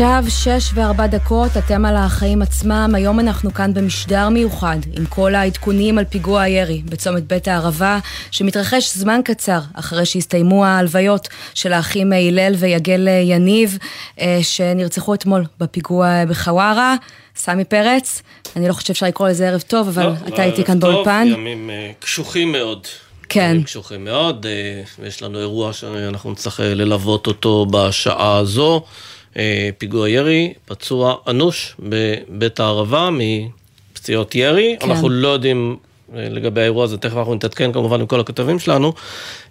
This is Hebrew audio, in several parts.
עכשיו שש וארבע דקות, אתם על החיים עצמם. היום אנחנו כאן במשדר מיוחד, עם כל העדכונים על פיגוע הירי בצומת בית הערבה, שמתרחש זמן קצר אחרי שהסתיימו ההלוויות של האחים הלל ויגל יניב, אה, שנרצחו אתמול בפיגוע בחווארה. סמי פרץ, אני לא חושבת שאפשר לקרוא לזה ערב טוב, אבל לא, אתה איתי כאן באולפן. ימים אה, קשוחים מאוד. כן. ימים קשוחים מאוד, אה, ויש לנו אירוע שאנחנו נצטרך ללוות אותו בשעה הזו. אה, פיגוע ירי, פצוע אנוש בבית הערבה מפציעות ירי. כן. אנחנו לא יודעים אה, לגבי האירוע הזה, תכף אנחנו נתעדכן כמובן עם כל הכתבים שלנו.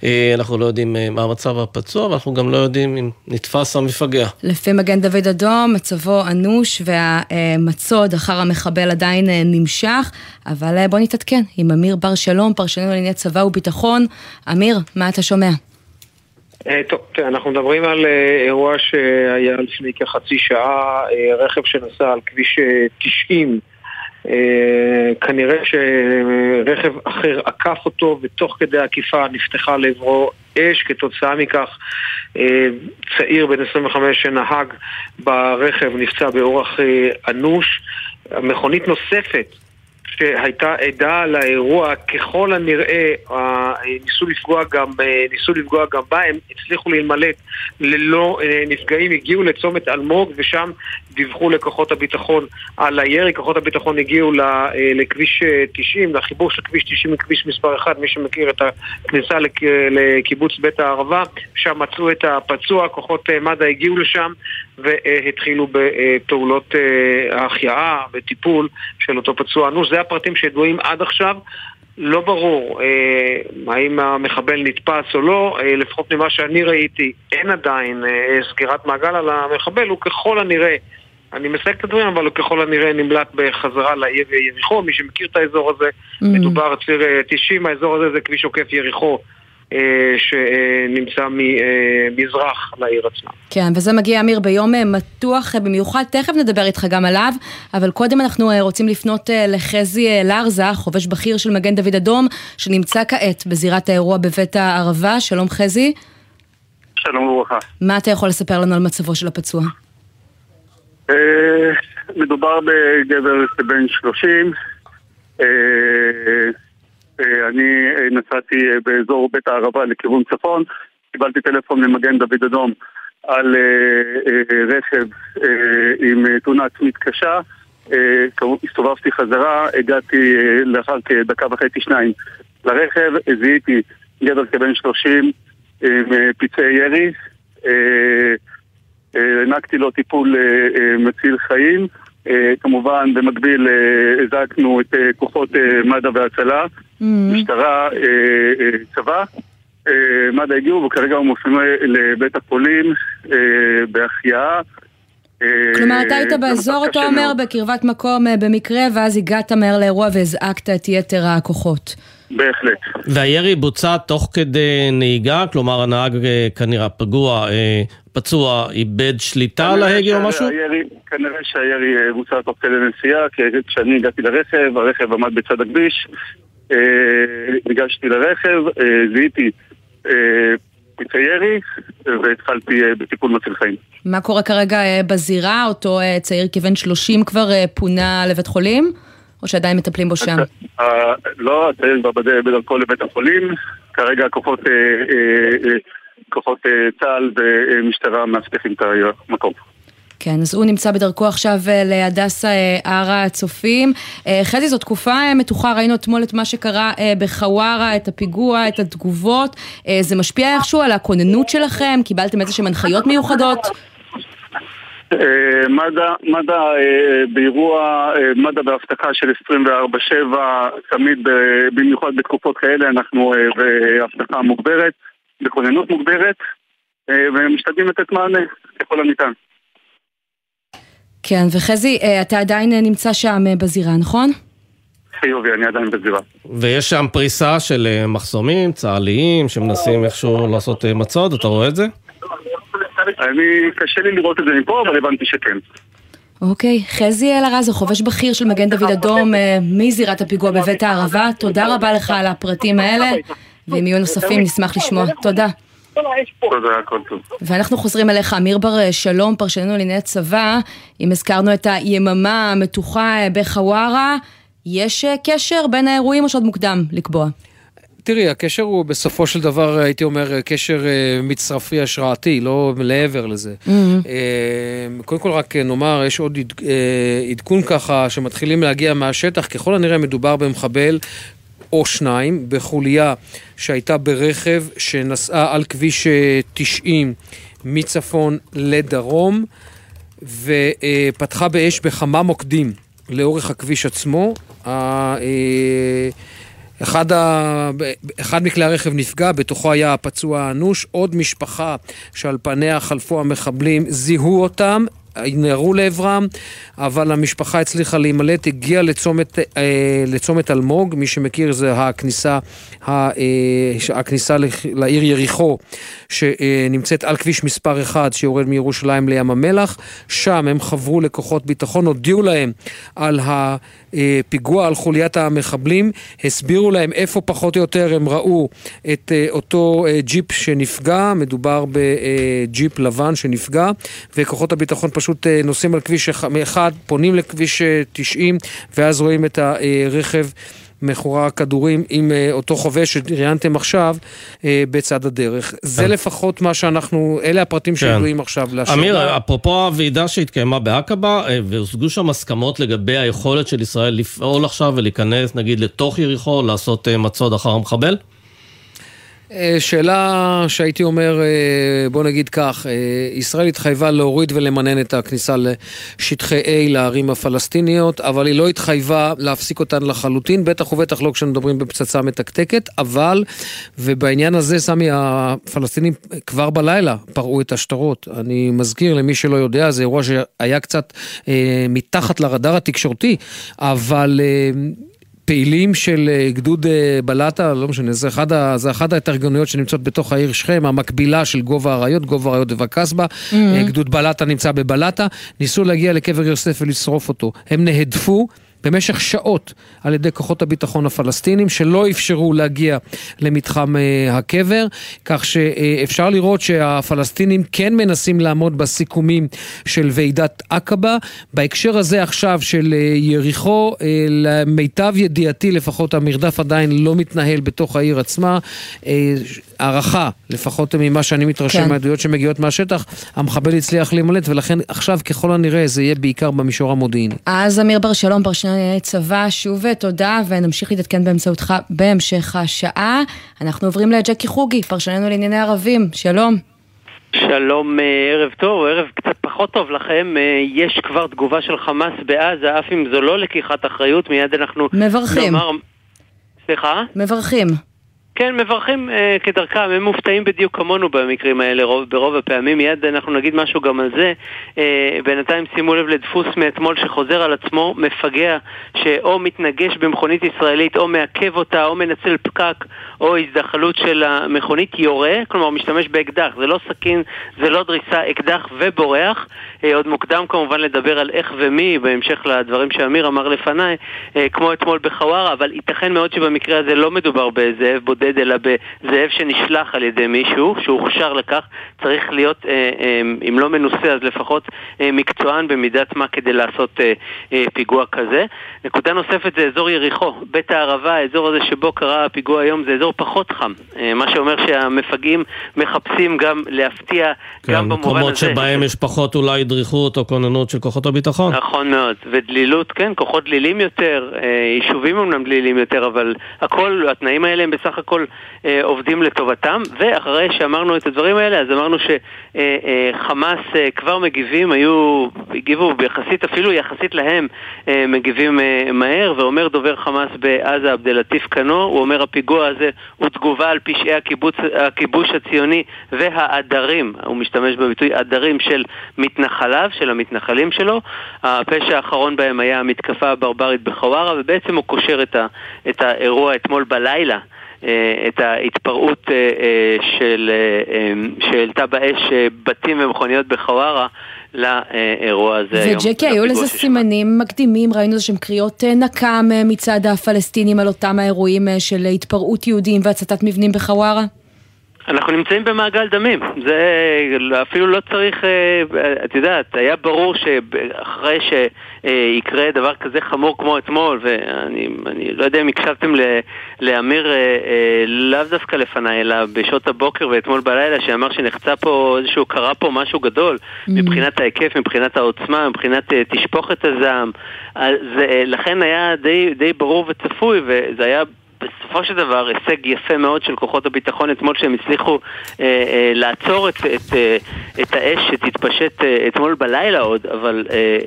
אה, אנחנו לא יודעים מה המצב הפצוע, ואנחנו גם לא יודעים אם נתפס המפגע. לפי מגן דוד אדום, מצבו אנוש והמצוד אחר המחבל עדיין נמשך, אבל בוא נתעדכן עם אמיר בר שלום, פרשנו לענייני צבא וביטחון. אמיר, מה אתה שומע? אה, טוב, אנחנו מדברים על אה, אירוע שהיה לפני כחצי שעה, אה, רכב שנסע על כביש 90 כנראה שרכב אחר עקף אותו ותוך כדי עקיפה נפתחה לעברו אש, כתוצאה מכך צעיר בן 25 שנהג ברכב נפצע באורח אנוש. מכונית נוספת שהייתה עדה לאירוע, ככל הנראה ניסו לפגוע גם, ניסו לפגוע גם בה, הם הצליחו להימלט ללא אה, נפגעים, הגיעו לצומת אלמוג ושם דיווחו לכוחות הביטחון על הירי, כוחות הביטחון הגיעו אה, לכביש 90, אה, לחיבור של כביש 90 לכביש מספר 1, מי שמכיר את הכניסה לקיבוץ בית הערבה, שם מצאו את הפצוע, כוחות מד"א הגיעו לשם והתחילו בפעולות ההחייאה וטיפול של אותו פצוע. אנוש. זה הפרטים שידועים עד עכשיו. לא ברור אה, האם המחבל נתפס או לא, אה, לפחות ממה שאני ראיתי, אין עדיין אה, סגירת מעגל על המחבל, הוא ככל הנראה, אני מסייג את הדברים, אבל הוא ככל הנראה נמלט בחזרה לעיר יריחו, מי שמכיר את האזור הזה, mm-hmm. מדובר ציר 90, אה, האזור הזה זה כביש עוקף יריחו. אה, שנמצא ממזרח לעיר עצמה. כן, וזה מגיע, אמיר, ביום אה, מתוח במיוחד, תכף נדבר איתך גם עליו, אבל קודם אנחנו אה, רוצים לפנות לחזי לרזה, חובש בכיר של מגן דוד אדום, שנמצא כעת בזירת האירוע בבית הערבה. שלום חזי. שלום וברכה. מה אתה יכול לספר לנו על מצבו של הפצוע? מדובר בגבר בן 30. אה, אני אה, נסעתי אה, באזור בית הערבה לכיוון צפון, קיבלתי טלפון ממגן דוד אדום על רכב עם תאונה עצמית קשה, הסתובבתי חזרה, הגעתי לאחר כדקה וחצי שניים לרכב, זיהיתי גבר כבן שלושים עם פצעי ירי, הענקתי לו טיפול מציל חיים אה, כמובן, במקביל אה, הזעקנו את אה, כוחות מד"א והצלה, mm-hmm. משטרה, צבא. מד"א הגיעו וכרגע הוא מופנה לבית החולים בהחייאה. כלומר, אתה היית באזור, אתה אומר, בקרבת מקום במקרה, ואז הגעת מהר לאירוע והזעקת את יתר הכוחות. בהחלט. והירי בוצע תוך כדי נהיגה? כלומר, הנהג כנראה פגוע, פצוע, איבד שליטה על ההגה או משהו? הירי, כנראה שהירי אה, בוצע תוך כדי נסיעה, כי כשאני הגעתי לרכב, הרכב עמד בצד הכביש, אה, ניגשתי לרכב, אה, זיהיתי פצעי ירי והתחלתי בטיפול מציל חיים. מה קורה כרגע בזירה? אותו צעיר כבן 30 כבר פונה לבית חולים? או שעדיין מטפלים בו שם? לא, הצעיר כבר בדרכו לבית החולים. כרגע כוחות צה"ל ומשטרה מאבטחים את המקום. כן, אז הוא נמצא בדרכו עכשיו אה, להדסה אה, הר הצופים. אה, חזי, זו תקופה מתוחה, ראינו אתמול את מה שקרה בחווארה, את הפיגוע, את התגובות. זה משפיע איכשהו על הכוננות שלכם? קיבלתם איזה שהן הנחיות מיוחדות? מד"א, מד"א באירוע, מד"א בהבטחה של 24-7, תמיד במיוחד בתקופות כאלה אנחנו בהבטחה מוגברת, בכוננות מוגברת, ומשתדלים לתת מענה ככל הניתן. כן, וחזי, אה, אתה עדיין אה, נמצא שם אה, בזירה, נכון? חיובי, אני עדיין בזירה. ויש שם פריסה של מחסומים צה"ליים שמנסים איכשהו לעשות מצוד, אתה רואה את זה? אני, קשה לי לראות את זה מפה, אבל הבנתי שכן. אוקיי, חזי אלארז, חובש בכיר של מגן דוד אדום מזירת הפיגוע בבית הערבה, תודה רבה לך על הפרטים האלה, ואם יהיו נוספים נשמח לשמוע. תודה. תודה, הכל טוב. ואנחנו חוזרים אליך, אמיר בר שלום, פרשננו לענייני הצבא. אם הזכרנו את היממה המתוחה בחווארה, יש קשר בין האירועים או שעוד מוקדם לקבוע? תראי, הקשר הוא בסופו של דבר, הייתי אומר, קשר אה, מצרפי השראתי, לא לעבר לזה. Mm-hmm. אה, קודם כל רק נאמר, יש עוד אה, עדכון ככה שמתחילים להגיע מהשטח, ככל הנראה מדובר במחבל או שניים בחוליה שהייתה ברכב שנסעה על כביש 90 מצפון לדרום ופתחה באש בכמה מוקדים לאורך הכביש עצמו. אחד, ה... אחד מכלי הרכב נפגע, בתוכו היה הפצוע האנוש, עוד משפחה שעל פניה חלפו המחבלים, זיהו אותם, נהרו לעברם, אבל המשפחה הצליחה להימלט, הגיעה לצומת, אה, לצומת אלמוג, מי שמכיר זה הכניסה, ה, אה, הכניסה לעיר יריחו, שנמצאת על כביש מספר 1 שיורד מירושלים לים המלח, שם הם חברו לכוחות ביטחון, הודיעו להם על הפיגוע, על חוליית המחבלים, הסבירו להם איפה פחות או יותר הם ראו את אה, אותו אה, ג'יפ שנפגע, מדובר בג'יפ לבן שנפגע, וכוחות הביטחון פשוט אה, נוסעים על כביש אחד, פונים לכביש 90, אה, ואז רואים את הרכב. מכורה כדורים עם uh, אותו חובש שראיינתם עכשיו uh, בצד הדרך. זה כן. לפחות מה שאנחנו, אלה הפרטים כן. שידועים עכשיו. אמיר, אפרופו הוועידה שהתקיימה בעקבה, uh, והושגו שם הסכמות לגבי היכולת של ישראל לפעול עכשיו ולהיכנס נגיד לתוך יריחו, לעשות מצוד אחר המחבל? אה, שאלה שהייתי אומר, אה, בוא נגיד כך, אה, ישראל התחייבה להוריד ולמנן את הכניסה לשטחי A לערים הפלסטיניות, אבל היא לא התחייבה להפסיק אותן לחלוטין, בטח ובטח לא כשמדברים בפצצה מתקתקת, אבל, ובעניין הזה, סמי, הפלסטינים כבר בלילה פרעו את השטרות. אני מזכיר למי שלא יודע, זה אירוע שהיה קצת אה, מתחת לרדאר התקשורתי, אבל... אה, פעילים של אה, גדוד אה, בלטה, לא משנה, זה, אחד ה, זה אחת ההתארגנויות שנמצאות בתוך העיר שכם, המקבילה של גובה האריות, גובה האריות ובקסבה, mm-hmm. גדוד בלטה נמצא בבלטה, ניסו להגיע לקבר יוסף ולשרוף אותו. הם נהדפו. במשך שעות על ידי כוחות הביטחון הפלסטינים שלא אפשרו להגיע למתחם אה, הקבר, כך שאפשר לראות שהפלסטינים כן מנסים לעמוד בסיכומים של ועידת עקבה. בהקשר הזה עכשיו של אה, יריחו, אה, למיטב ידיעתי לפחות המרדף עדיין לא מתנהל בתוך העיר עצמה. הערכה, לפחות ממה שאני מתרשם כן. מהעדויות שמגיעות מהשטח, המחבל הצליח להימלט ולכן עכשיו ככל הנראה זה יהיה בעיקר במישור המודיעיני. אז אמיר בר שלום, פרשן צבא, שוב תודה, ונמשיך להתעדכן באמצעותך בהמשך השעה. אנחנו עוברים לג'קי חוגי, פרשננו לענייני ערבים, שלום. שלום, אה, ערב טוב, ערב קצת פחות טוב לכם. אה, יש כבר תגובה של חמאס בעזה, אף אם זו לא לקיחת אחריות, מיד אנחנו... מברכים. נאמר... סליחה? מברכים. כן, מברכים אה, כדרכם, הם מופתעים בדיוק כמונו במקרים האלה רוב, ברוב הפעמים, מיד אנחנו נגיד משהו גם על זה. אה, בינתיים שימו לב לדפוס מאתמול שחוזר על עצמו, מפגע שאו מתנגש במכונית ישראלית או מעכב אותה או מנצל פקק או הזדחלות של המכונית, יורה, כלומר משתמש באקדח, זה לא סכין, זה לא דריסה, אקדח ובורח. אה, עוד מוקדם כמובן לדבר על איך ומי, בהמשך לדברים שאמיר אמר לפניי, אה, כמו אתמול בחווארה, אבל ייתכן מאוד שבמקרה הזה לא מדובר בזאב בודד. אלא בזאב שנשלח על ידי מישהו, שהוכשר לכך, צריך להיות, אה, אם לא מנוסה, אז לפחות מקצוען במידת מה כדי לעשות פיגוע כזה. נקודה נוספת זה אזור יריחו, בית הערבה, האזור הזה שבו קרה הפיגוע היום, זה אזור פחות חם. מה שאומר שהמפגעים מחפשים גם להפתיע, כן, גם במובן הזה. מקומות שבהם יש פחות אולי דריכות או כוננות של כוחות הביטחון. נכון מאוד, ודלילות, כן, כוחות דלילים יותר, יישובים אמנם דלילים יותר, אבל הכל, התנאים האלה הם בסך הכל... אה, עובדים לטובתם, ואחרי שאמרנו את הדברים האלה, אז אמרנו שחמאס אה, אה, כבר מגיבים, היו, הגיבו ביחסית, אפילו יחסית להם, אה, מגיבים אה, מהר, ואומר דובר חמאס בעזה, עבד אל-לטיף קנו, הוא אומר הפיגוע הזה הוא תגובה על פשעי הקיבוץ, הכיבוש הציוני והעדרים, הוא משתמש בביטוי עדרים של מתנחליו, של המתנחלים שלו. הפשע האחרון בהם היה המתקפה הברברית בחווארה, ובעצם הוא קושר את, ה, את האירוע אתמול בלילה. אה, את ההתפרעות אה, אה, של, שהעלתה באש בתים ומכוניות בחווארה לאירוע הזה היום. וג'קי, היו לזה סימנים מקדימים, ראינו איזה שהם קריאות נקם מצד הפלסטינים על אותם האירועים של התפרעות יהודים והצתת מבנים בחווארה? אנחנו נמצאים במעגל דמים, זה אפילו לא צריך, אה, את יודעת, היה ברור שאחרי שיקרה דבר כזה חמור כמו אתמול, ואני לא יודע אם הקשבתם לאמיר, אה, אה, לאו דווקא לפניי, אלא בשעות הבוקר ואתמול בלילה, שאמר שנחצה פה איזשהו, קרה פה משהו גדול, mm. מבחינת ההיקף, מבחינת העוצמה, מבחינת תשפוכת הזעם, לכן היה די, די ברור וצפוי, וזה היה בסופו של דבר הישג יפה מאוד של כוחות הביטחון אתמול שהם הצליחו אה, אה, לעצור את, את, אה, את האש שתתפשט אה, אתמול בלילה עוד, אבל אה,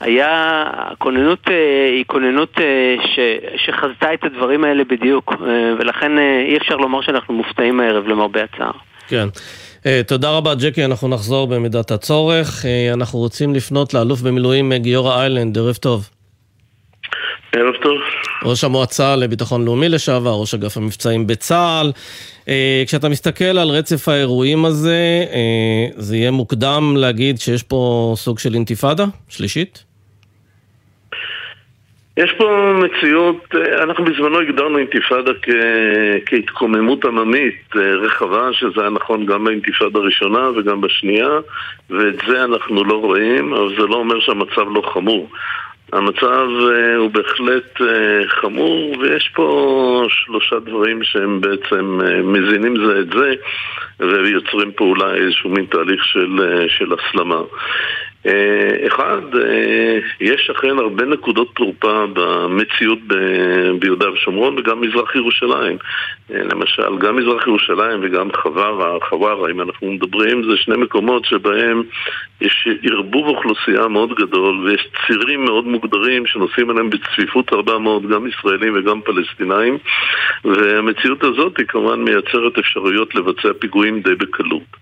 היה, הכוננות אה, היא כוננות אה, ש, שחזתה את הדברים האלה בדיוק, אה, ולכן אה, אי אפשר לומר שאנחנו מופתעים הערב למרבה הצער. כן. Uh, תודה רבה ג'קי, אנחנו נחזור במידת הצורך. Uh, אנחנו רוצים לפנות לאלוף במילואים גיורא איילנד, ערב טוב. ערב טוב. ראש המועצה לביטחון לאומי לשעבר, ראש אגף המבצעים בצה"ל. אה, כשאתה מסתכל על רצף האירועים הזה, אה, זה יהיה מוקדם להגיד שיש פה סוג של אינתיפאדה שלישית? יש פה מציאות, אה, אנחנו בזמנו הגדרנו אינתיפאדה כ... כהתקוממות עממית רחבה, שזה היה נכון גם באינתיפאדה הראשונה וגם בשנייה, ואת זה אנחנו לא רואים, אבל זה לא אומר שהמצב לא חמור. המצב uh, הוא בהחלט uh, חמור, ויש פה שלושה דברים שהם בעצם uh, מזינים זה את זה, ויוצרים פה אולי איזשהו מין תהליך של, של הסלמה. אה, אחד, אה, יש אכן הרבה נקודות תורפה במציאות ביהודה ושומרון וגם מזרח ירושלים. אה, למשל, גם מזרח ירושלים וגם חווארה, חווארה, אם אנחנו מדברים, זה שני מקומות שבהם יש ערבוב אוכלוסייה מאוד גדול ויש צירים מאוד מוגדרים שנוסעים עליהם בצפיפות רבה מאוד, גם ישראלים וגם פלסטינאים, והמציאות הזאת היא כמובן מייצרת אפשרויות לבצע פיגועים די בקלות.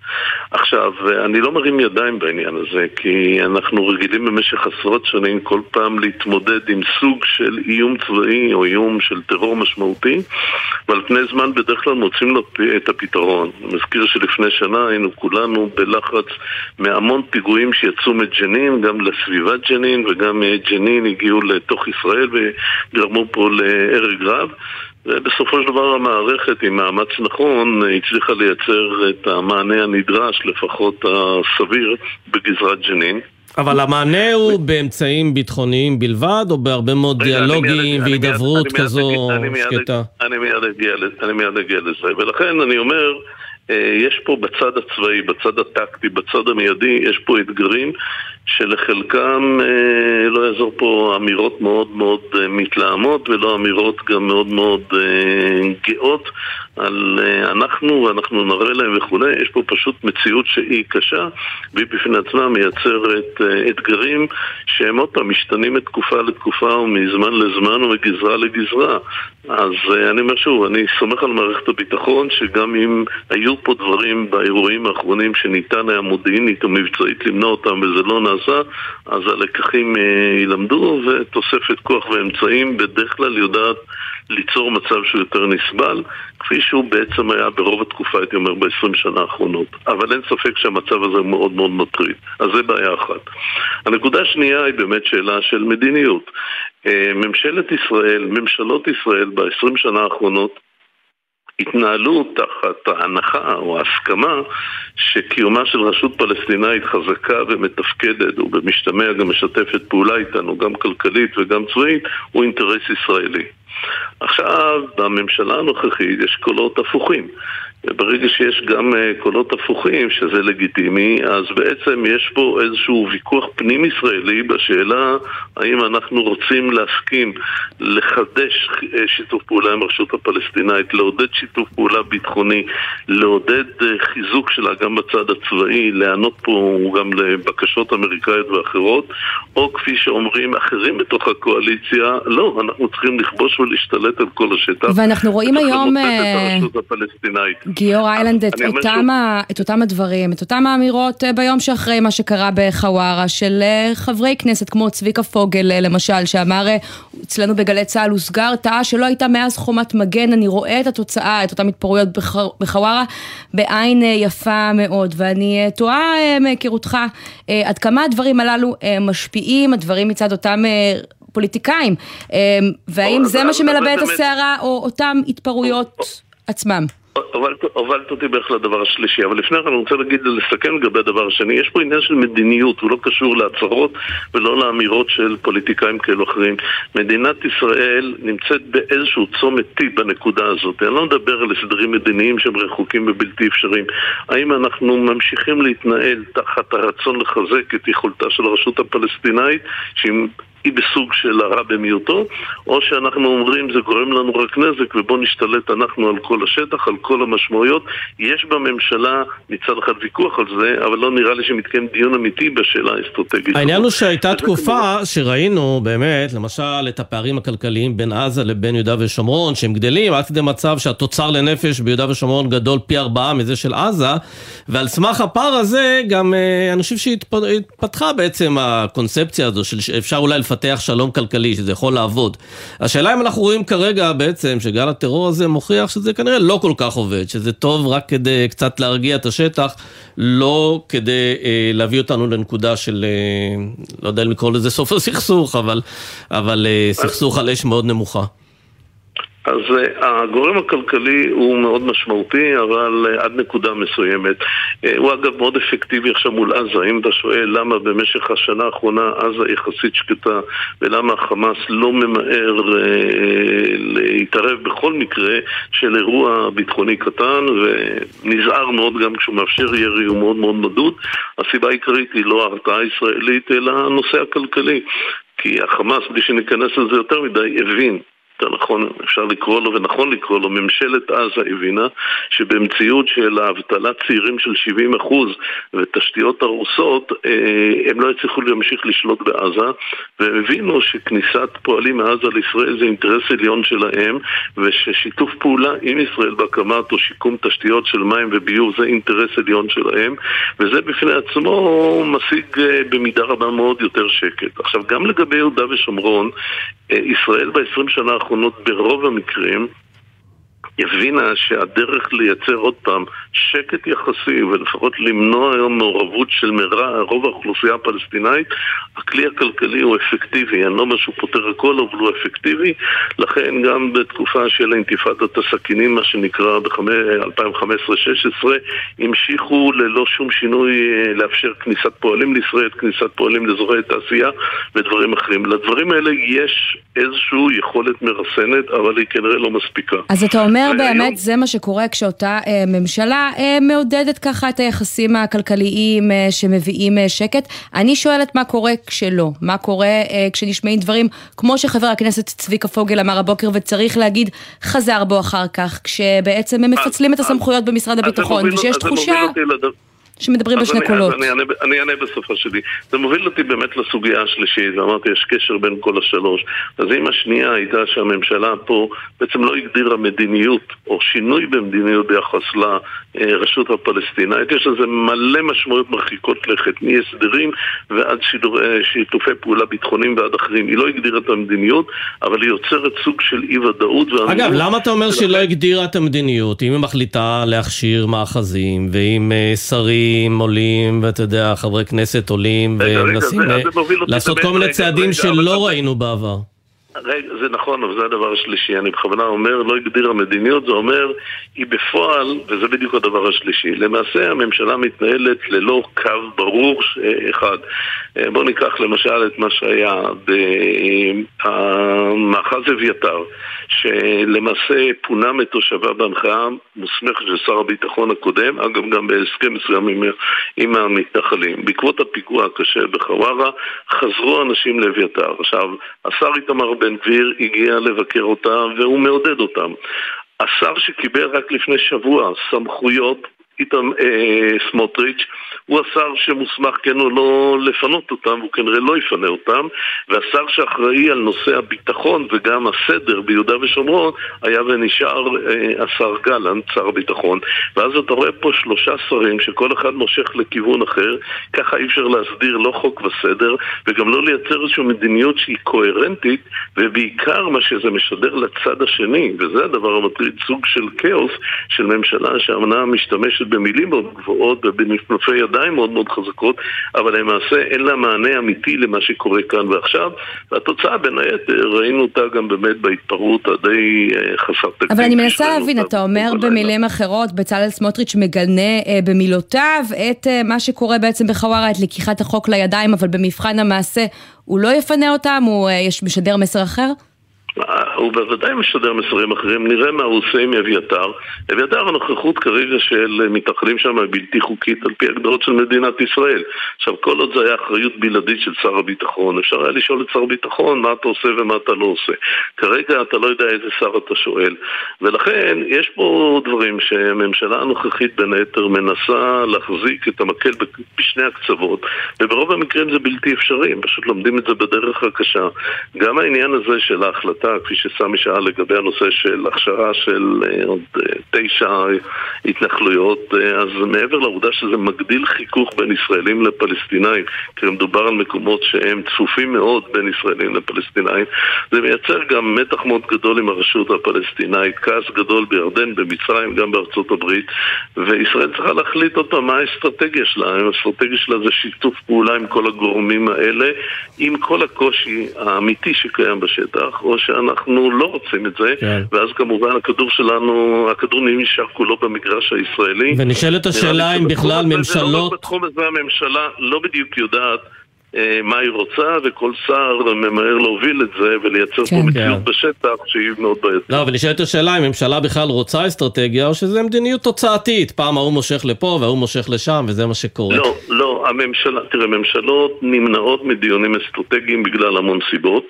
עכשיו, אני לא מרים ידיים בעניין הזה, כי אנחנו רגילים במשך עשרות שנים כל פעם להתמודד עם סוג של איום צבאי או איום של טרור משמעותי ועל פני זמן בדרך כלל מוצאים לו את הפתרון. אני מזכיר שלפני שנה היינו כולנו בלחץ מהמון פיגועים שיצאו מג'נין, גם לסביבת ג'נין וגם מג'נין הגיעו לתוך ישראל וגרמו פה להרג רב ובסופו של דבר המערכת, עם מאמץ נכון, הצליחה לייצר את המענה הנדרש, לפחות הסביר, בגזרת ג'נין. אבל המענה הוא באמצעים ביטחוניים בלבד, או בהרבה מאוד דיאלוגים והידברות כזו שקטה? אני מיד אגיע לזה, ולכן אני אומר... אה, יש פה בצד הצבאי, בצד הטקטי, בצד המיידי, יש פה אתגרים שלחלקם אה, לא יעזור פה אמירות מאוד מאוד אה, מתלהמות ולא אמירות גם מאוד מאוד גאות על אנחנו ואנחנו נראה להם וכולי, יש פה פשוט מציאות שהיא קשה והיא בפני עצמה מייצרת אתגרים שהם עוד פעם משתנים מתקופה לתקופה ומזמן לזמן ומגזרה לגזרה. אז אני אומר שוב, אני סומך על מערכת הביטחון שגם אם היו פה דברים באירועים האחרונים שניתן היה מודיעינית או מבצעית למנוע אותם וזה לא נעשה, אז הלקחים אה, ילמדו ותוספת כוח ואמצעים בדרך כלל יודעת ליצור מצב שהוא יותר נסבל, כפי שהוא בעצם היה ברוב התקופה, הייתי אומר, ב-20 שנה האחרונות. אבל אין ספק שהמצב הזה מאוד מאוד מטריד. אז זה בעיה אחת. הנקודה השנייה היא באמת שאלה של מדיניות. אה, ממשלת ישראל, ממשלות ישראל ב-20 שנה האחרונות התנהלו תחת ההנחה או ההסכמה שקיומה של רשות פלסטינאית חזקה ומתפקדת ובמשתמע גם משתפת פעולה איתנו גם כלכלית וגם צבאית הוא אינטרס ישראלי. עכשיו, בממשלה הנוכחית יש קולות הפוכים. ברגע שיש גם אה, קולות הפוכים, שזה לגיטימי, אז בעצם יש פה איזשהו ויכוח פנים-ישראלי בשאלה האם אנחנו רוצים להסכים לחדש אה, שיתוף פעולה עם הרשות הפלסטינאית, לעודד שיתוף פעולה ביטחוני, לעודד אה, חיזוק שלה גם בצד הצבאי, להיענות פה גם לבקשות אמריקאיות ואחרות, או כפי שאומרים אחרים בתוך הקואליציה, לא, אנחנו צריכים לכבוש ולהשתלט על כל השטח. ואנחנו רואים היום... הפלסטינאית. גיורא איילנד, את, אותם, את אותם הדברים, את אותם האמירות אה, ביום שאחרי מה שקרה בחווארה של אה, חברי כנסת כמו צביקה פוגל אה, למשל, שאמר אצלנו בגלי צה"ל הוסגר תא שלא הייתה מאז חומת מגן, אני רואה את התוצאה, את אותן התפרעויות בחווארה בעין יפה מאוד, ואני תוהה מהיכרותך עד כמה הדברים הללו משפיעים, הדברים מצד אותם פוליטיקאים, והאם זה מה שמלבה את הסערה או אותם התפרעויות עצמם? הובלת אותי בערך לדבר השלישי, אבל לפני כן אני רוצה להגיד, לסכם לגבי הדבר השני, יש פה עניין של מדיניות, הוא לא קשור להצהרות ולא לאמירות של פוליטיקאים כאלו אחרים. מדינת ישראל נמצאת באיזשהו צומת T בנקודה הזאת. אני לא מדבר על הסדרים מדיניים שהם רחוקים ובלתי אפשריים. האם אנחנו ממשיכים להתנהל תחת הרצון לחזק את יכולתה של הרשות הפלסטינאית, שהיא היא בסוג של הרע במיעוטו, או שאנחנו אומרים זה גורם לנו רק נזק ובואו נשתלט אנחנו על כל השטח, על כל המשמעויות. יש בממשלה מצד אחד ויכוח על זה, אבל לא נראה לי שמתקיים דיון אמיתי בשאלה האסטרטגית. העניין הוא שהייתה תקופה שראינו באמת, למשל, את הפערים הכלכליים בין עזה לבין יהודה ושומרון, שהם גדלים עד כדי מצב שהתוצר לנפש ביהודה ושומרון גדול פי ארבעה מזה של עזה, ועל סמך הפער הזה גם אה, אני חושב שהתפתחה בעצם הקונספציה הזו של שאפשר אולי לפתח לפתח שלום כלכלי, שזה יכול לעבוד. השאלה אם אנחנו רואים כרגע בעצם שגל הטרור הזה מוכיח שזה כנראה לא כל כך עובד, שזה טוב רק כדי קצת להרגיע את השטח, לא כדי אה, להביא אותנו לנקודה של, אה, לא יודע אם לקרוא לזה סוף הסכסוך, אבל, אבל אה, סכסוך על אש מאוד נמוכה. אז אה, הגורם הכלכלי הוא מאוד משמעותי, אבל אה, עד נקודה מסוימת. אה, הוא אגב מאוד אפקטיבי עכשיו מול עזה. אם אתה שואל למה במשך השנה האחרונה עזה יחסית שקטה, ולמה החמאס לא ממהר להתערב בכל מקרה של אירוע ביטחוני קטן, ונזהר מאוד גם כשהוא מאפשר ירי, הוא מאוד מאוד מדוד, הסיבה העיקרית היא לא ההרתעה הישראלית, אלא הנושא הכלכלי. כי החמאס, בלי שניכנס לזה יותר מדי, הבין יותר נכון, אפשר לקרוא לו ונכון לקרוא לו, ממשלת עזה הבינה שבמציאות של האבטלת צעירים של 70% ותשתיות הרוסות, אה, הם לא הצליחו להמשיך לשלוט בעזה, והם הבינו שכניסת פועלים מעזה לישראל זה אינטרס עליון שלהם, וששיתוף פעולה עם ישראל בהקמת או שיקום תשתיות של מים וביוב זה אינטרס עליון שלהם, וזה בפני עצמו משיג אה, במידה רבה מאוד יותר שקט. עכשיו, גם לגבי יהודה ושומרון, ישראל ב-20 שנה האחרונות ברוב המקרים הבינה שהדרך לייצר עוד פעם שקט יחסי ולפחות למנוע היום מעורבות של מרע, רוב האוכלוסייה הפלסטינאית, הכלי הכלכלי הוא אפקטיבי. אני לא אומר שהוא פותר הכל, אבל הוא אפקטיבי. לכן גם בתקופה של אינתיפאדת הסכינים, מה שנקרא ב-2015-2016, המשיכו ללא שום שינוי אה, לאפשר כניסת פועלים לישראל, כניסת פועלים לאזורי תעשייה ודברים אחרים. לדברים האלה יש איזושהי יכולת מרסנת, אבל היא כנראה לא מספיקה. אז אתה אומר אומר באמת, זה מה שקורה כשאותה אה, ממשלה אה, מעודדת ככה את היחסים הכלכליים אה, שמביאים אה, שקט. אני שואלת מה קורה כשלא, מה קורה אה, כשנשמעים דברים כמו שחבר הכנסת צביקה פוגל אמר הבוקר, וצריך להגיד, חזר בו אחר כך, כשבעצם הם מפצלים את הסמכויות במשרד הביטחון, ושיש תחושה... שמדברים בשני אני, קולות. אני, אני, אני אענה בסופו שלי. זה מוביל אותי באמת לסוגיה השלישית, ואמרתי, יש קשר בין כל השלוש. אז אם השנייה הייתה שהממשלה פה בעצם לא הגדירה מדיניות, או שינוי במדיניות ביחס לרשות הפלסטינאית, יש לזה מלא משמעויות מרחיקות לכת, מהסדרים ועד שידור, אה, שיתופי פעולה ביטחוניים ועד אחרים. היא לא הגדירה את המדיניות, אבל היא יוצרת סוג של אי-ודאות. אגב, למה אתה אומר שהיא לא הגדירה את המדיניות? אם היא מחליטה להכשיר מאחזים, ואם uh, שרים... שרים עולים, ואתה יודע, חברי כנסת עולים, ומנסים לעשות כל מיני צעדים שלא ראינו בעבר. רגע, זה נכון, אבל זה הדבר השלישי. אני בכוונה אומר, לא הגדירה מדיניות, זה אומר, היא בפועל, וזה בדיוק הדבר השלישי. למעשה הממשלה מתנהלת ללא קו ברור אחד. אה, בואו ניקח למשל את מה שהיה במאחז אביתר, שלמעשה פונה מתושביו בהנחיה מוסמכת של שר הביטחון הקודם, אגב גם בהסכם מסוים עם, עם המתנחלים. בעקבות הפיגוע הקשה בחווארה, חזרו אנשים לאביתר. עכשיו, השר איתמר בן גביר הגיע לבקר אותם והוא מעודד אותם. השר שקיבל רק לפני שבוע סמכויות איתם אה, סמוטריץ' הוא השר שמוסמך כן או לא לפנות אותם, הוא כנראה לא יפנה אותם, והשר שאחראי על נושא הביטחון וגם הסדר ביהודה ושומרון היה ונשאר אה, השר גלנט, שר הביטחון. ואז אתה רואה פה שלושה שרים שכל אחד מושך לכיוון אחר, ככה אי אפשר להסדיר לא חוק וסדר, וגם לא לייצר איזושהי מדיניות שהיא קוהרנטית, ובעיקר מה שזה משדר לצד השני, וזה הדבר המטריד, סוג של כאוס של ממשלה שאמנה משתמשת במילים מאוד גבוהות ובנפנופי ידיים מאוד מאוד חזקות, אבל למעשה אין לה מענה אמיתי למה שקורה כאן ועכשיו, והתוצאה בין היתר, ראינו אותה גם באמת בהתפרעות הדי אה, חסר תקדים. אבל אני מנסה להבין, אתה אומר במילים אחרות, בצלאל סמוטריץ' מגנה אה, במילותיו את אה, מה שקורה בעצם בחווארה, את לקיחת החוק לידיים, אבל במבחן המעשה הוא לא יפנה אותם, הוא אה, משדר מסר אחר? הוא בוודאי משדר מסרים אחרים, נראה מה הוא עושה עם אביתר. אביתר הנוכחות כרגע של מתנחלים שם היא בלתי חוקית על פי הגדרות של מדינת ישראל. עכשיו, כל עוד זה היה אחריות בלעדית של שר הביטחון, אפשר היה לשאול את שר הביטחון מה אתה עושה ומה אתה לא עושה. כרגע אתה לא יודע איזה שר אתה שואל. ולכן, יש פה דברים שהממשלה הנוכחית בין היתר מנסה להחזיק את המקל בשני הקצוות, וברוב המקרים זה בלתי אפשרי, הם פשוט לומדים את זה בדרך הקשה. גם העניין הזה של ההחלטה החלטה, כפי שסמי שאל לגבי הנושא של הכשרה של אה, עוד אה, תשע התנחלויות, אה, אז מעבר לעובדה שזה מגדיל חיכוך בין ישראלים לפלסטינאים, כי מדובר על מקומות שהם צפופים מאוד בין ישראלים לפלסטינאים, זה מייצר גם מתח מאוד גדול עם הרשות הפלסטינאית, כעס גדול בירדן, במצרים, גם בארצות הברית, וישראל צריכה להחליט עוד פעם מה האסטרטגיה שלה, האסטרטגיה שלה זה שיתוף פעולה עם כל הגורמים האלה, עם כל הקושי האמיתי שקיים בשטח, או ש... שאנחנו לא רוצים את זה, כן. ואז כמובן הכדור שלנו, הכדור נשאר כולו במגרש הישראלי. ונשאלת השאלה אם בכלל לא ממשלות... לא בתחום הזה הממשלה לא בדיוק יודעת אה, מה היא רוצה, וכל שר ממהר להוביל את זה ולייצר כן, פה מציאות כן. בשטח שהיא מאוד בעייתית. לא, ונשאלת השאלה אם ממשלה בכלל רוצה אסטרטגיה, או שזה מדיניות תוצאתית. פעם ההוא מושך לפה וההוא מושך לשם, וזה מה שקורה. לא, לא, הממשלה, תראה, ממשלות נמנעות מדיונים אסטרטגיים בגלל המון סיבות.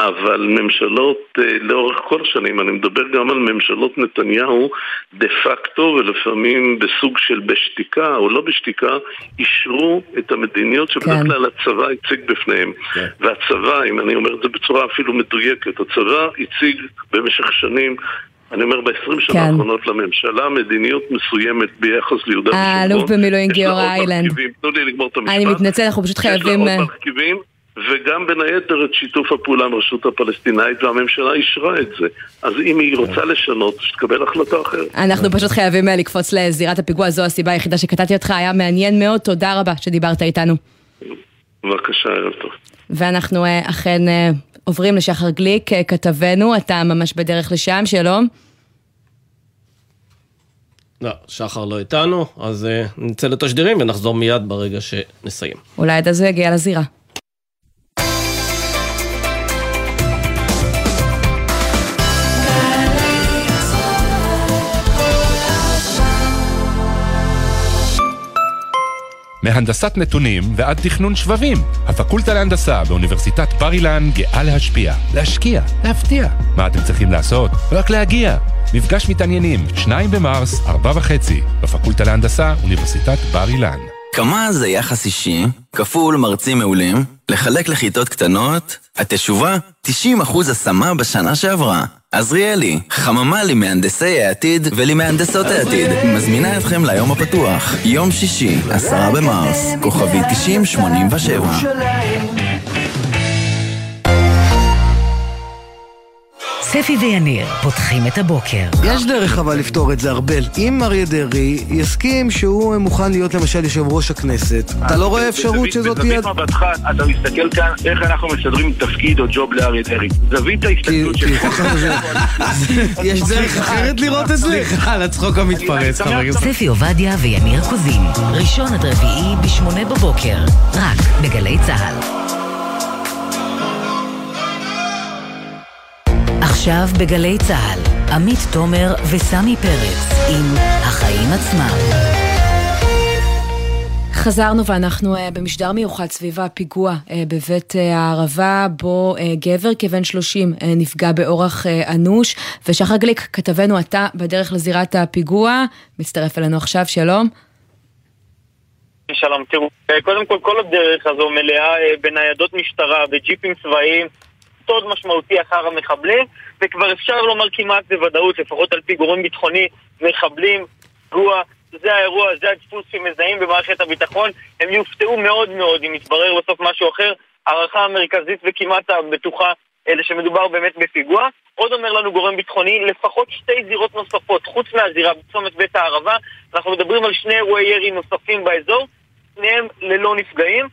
אבל ממשלות אה, לאורך כל השנים, אני מדבר גם על ממשלות נתניהו דה פקטו ולפעמים בסוג של בשתיקה או לא בשתיקה, אישרו את המדיניות שבדרך כן. כלל הצבא הציג בפניהם. כן. והצבא, אם אני אומר את זה בצורה אפילו מדויקת, הצבא הציג במשך שנים אני אומר, ב-20 שנה כן. האחרונות לממשלה, מדיניות מסוימת ביחס ליהודה ושומרון. האלוף במילואים גיורא איילנד. תנו לי לגמור את המשפט. אני מתנצל, אנחנו פשוט חייבים... יש לה עוד אה, מרכיבים. וגם בין היתר את שיתוף הפעולה עם הרשות הפלסטינאית, והממשלה אישרה את זה. אז אם היא רוצה לשנות, שתקבל החלטה אחרת. אנחנו פשוט חייבים אה, לקפוץ לזירת הפיגוע, זו הסיבה היחידה שקטעתי אותך, היה מעניין מאוד, תודה רבה שדיברת איתנו. בבקשה, ערב טוב. ואנחנו אה, אכן אה, עוברים לשחר גליק, כתבנו, אתה ממש בדרך לשם, שלום. לא, שחר לא איתנו, אז נצא לתשדירים ונחזור מיד ברגע שנסיים. אולי עד אז הוא יגיע לזירה. מהנדסת נתונים ועד תכנון שבבים. הפקולטה להנדסה באוניברסיטת בר אילן גאה להשפיע, להשקיע, להפתיע. מה אתם צריכים לעשות? רק להגיע. מפגש מתעניינים, 2 במרס, 4 וחצי, בפקולטה להנדסה, אוניברסיטת בר אילן. כמה זה יחס אישי, כפול מרצים מעולים, לחלק לכיתות קטנות, התשובה, 90% השמה בשנה שעברה. עזריאלי, חממה למהנדסי העתיד ולמהנדסות העתיד, מזמינה אתכם ליום הפתוח, יום שישי, עשרה במרס, כוכבי 9087. ספי ויניר פותחים את הבוקר. יש דרך אבל לפתור את זה, ארבל. אם אריה דרעי יסכים שהוא מוכן להיות למשל יושב ראש הכנסת, אתה לא רואה אפשרות שזאת תהיה... בזווית מבטך אתה מסתכל כאן איך אנחנו מסדרים תפקיד או ג'וב לאריה דרעי. זווית ההסתכלות שלך. יש דרך אחרת לראות את זה? סליחה על הצחוק המתפרץ, חבר הכנסת. ספי עובדיה ויניר קוזין, ראשון עד רביעי בשמונה בבוקר, רק בגלי צה"ל. עכשיו בגלי צה"ל, עמית תומר וסמי פרץ עם החיים עצמם. חזרנו ואנחנו uh, במשדר מיוחד סביב הפיגוע uh, בבית uh, הערבה, בו גבר כבן 30 uh, נפגע באורח אנוש, ושחר גליק, כתבנו אתה בדרך לזירת הפיגוע, מצטרף אלינו עכשיו, שלום. שלום, תראו, קודם כל כל הדרך הזו מלאה בניידות משטרה, בג'יפים צבאיים, סוד משמעותי אחר המחבלים, וכבר אפשר לומר כמעט בוודאות, לפחות על פי גורם ביטחוני, מחבלים, פיגוע, זה האירוע, זה הדפוס שמזהים במערכת הביטחון. הם יופתעו מאוד מאוד אם יתברר בסוף משהו אחר. הערכה המרכזית וכמעט הבטוחה אלא שמדובר באמת בפיגוע. עוד אומר לנו גורם ביטחוני, לפחות שתי זירות נוספות, חוץ מהזירה בצומת בית הערבה, אנחנו מדברים על שני אירועי ירי נוספים באזור, שניהם ללא נפגעים.